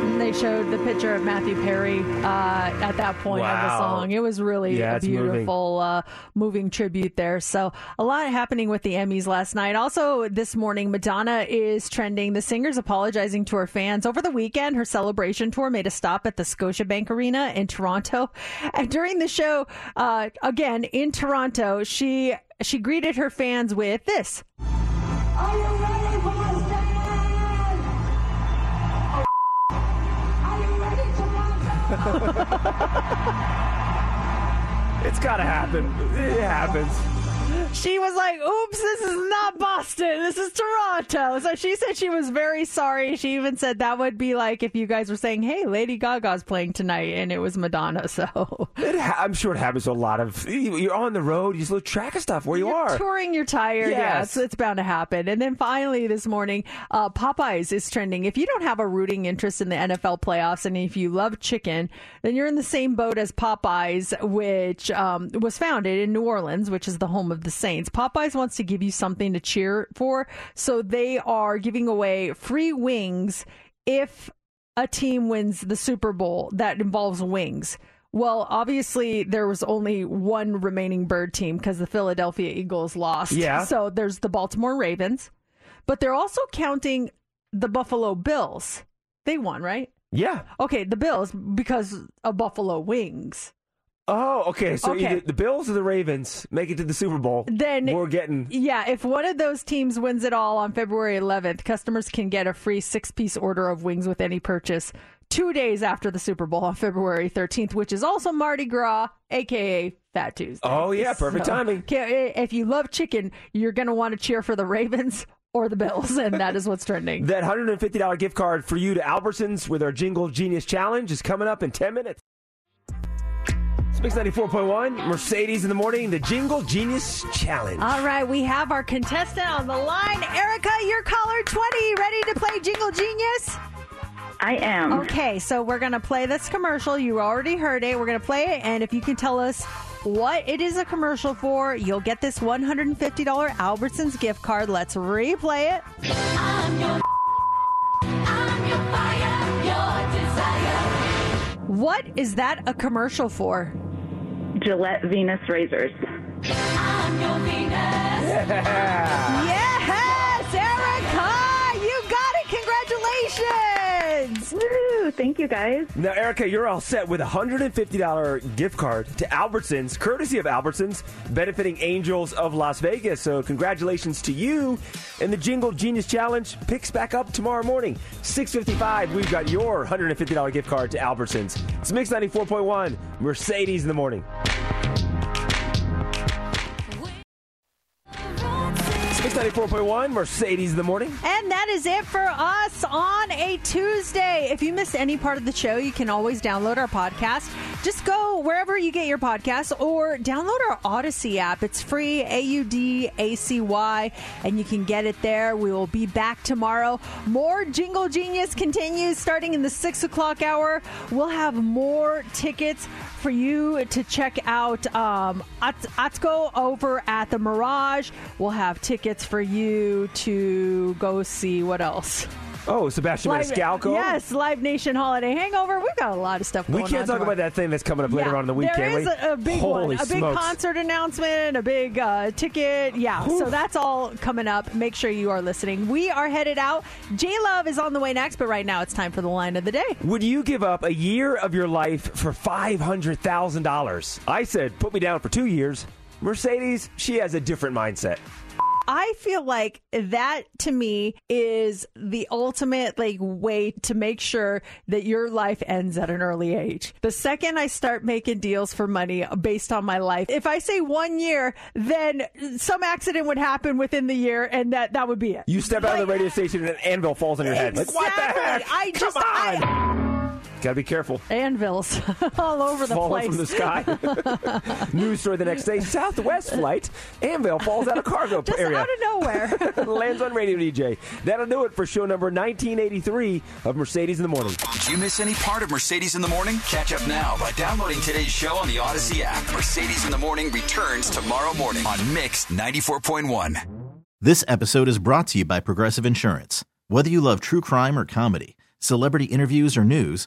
And they showed the picture of Matthew Perry uh, at that point of the song. It was really Yeah, a it's moving. beautiful, uh, moving tribute there. So a lot happening with the Emmys last night. Also, this morning, Madonna is trending. The singer's apologizing to her fans over the weekend. Her celebration tour made a stop at the Scotiabank Arena in Toronto, (laughs) and during the show, uh, again in Toronto, she she greeted her fans with this. Are you ready, Boston? Are you ready, Toronto? It's got to happen. It happens. She was like, oops, this is not Boston. This is Toronto. So she said she was very sorry. She even said that would be like if you guys were saying, hey, Lady Gaga's playing tonight and it was Madonna. So It ha- I'm sure it happens to a lot of. You're on the road. You just lose track of stuff where you are. touring, you're tired. Yeah, Yes. it's, it's bound to happen. And then finally this morning, uh, Popeyes is trending. If you don't have a rooting interest in the NFL playoffs and if you love chicken, then you're in the same boat as Popeyes, which um, was founded in New Orleans, which is the home of the Saints. Popeyes wants to give you something to cheer for. So they are giving away free wings if a team wins the Super Bowl that involves wings. Well, obviously, there was only one remaining bird team because the Philadelphia Eagles lost. Yeah. So there's the Baltimore Ravens, but they're also counting the Buffalo Bills. They won, right? Yeah. Okay, the Bills because of Buffalo Wings. Oh, okay. So Okay. either the Bills or the Ravens make it to the Super Bowl. Then we're getting. Yeah, if one of those teams wins it all on February 11th, customers can get a free six piece order of wings with any purchase two days after the Super Bowl on February 13th, which is also Mardi Gras, aka Fat Tuesday. Oh, yeah, perfect timing. Eh, if you love chicken, you're going to want to cheer for the Ravens or the Bills, and that is what's trending. (laughs) That $150 gift card for you to Albertsons with our Jingle Genius Challenge is coming up in 10 minutes. Mix 94.1, Mercedes in the morning, the Jingle Genius Challenge. All right, we have our contestant on the line. Erica, you're caller 20. Ready to play Jingle Genius? I am. Okay, so we're going to play this commercial. You already heard it. We're going to play it, and if you can tell us what it is a commercial for, you'll get this $150 Albertsons gift card. Let's replay it. What is that a commercial for? Gillette Venus razors. Yeah. Yes, Erica! You got it! Congratulations! Woo! Thank you, guys. Now, Erica, you're all set with a $150 gift card to Albertsons, courtesy of Albertsons, benefiting Angels of Las Vegas. So, congratulations to you. And the Jingle Genius Challenge picks back up tomorrow morning. 6.55, we've got your $150 gift card to Albertsons. It's Mix 94.1, Mercedes in the morning. 94.1, Mercedes in the morning. And that is it for us on a Tuesday. If you missed any part of the show, you can always download our podcast. Just go wherever you get your podcasts or download our Audacy app. It's free, A U D A C Y, and you can get it there. We will be back tomorrow. More Jingle Genius continues starting in the six o'clock hour. We'll have more tickets for you to check out um, Ats- Atsuko over at the Mirage. We'll have tickets for you to go see what else. Oh, Sebastian Maniscalco. Yes, Live Nation Holiday Hangover. We've got a lot of stuff We can't talk about that thing that's coming up later Yeah, on in the week, there can is we? A, a big Holy one, a big smokes. concert announcement, a big uh, ticket. Yeah, so that's all coming up. Make sure you are listening. We are headed out. J Love is on the way next, but right now it's time for the line of the day. Would you give up a year of your life for $500,000? I said, put me down for two years. Mercedes, she has a different mindset. I feel like that to me is the ultimate like way to make sure that your life ends at an early age. The second I start making deals for money based on my life, if I say one year, then some accident would happen within the year and that that would be it. You step out of the radio station and an anvil falls on your head. Like, what the heck? Exactly. I just Come on. I, Gotta be careful. anvils (laughs) all over the Falling place from the sky. (laughs) News story the next day. Southwest flight. Anvil falls out of cargo Just area. out of nowhere. (laughs) Lands on Radio DJ. That'll do it for show number 1983 of Mercedes in the Morning. Did you miss any part of Mercedes in the Morning? Catch up now by downloading today's show on the Audacy app. Mercedes in the Morning returns tomorrow morning on Mix 94.1. This episode is brought to you by Progressive Insurance. Whether you love true crime or comedy, celebrity interviews or news,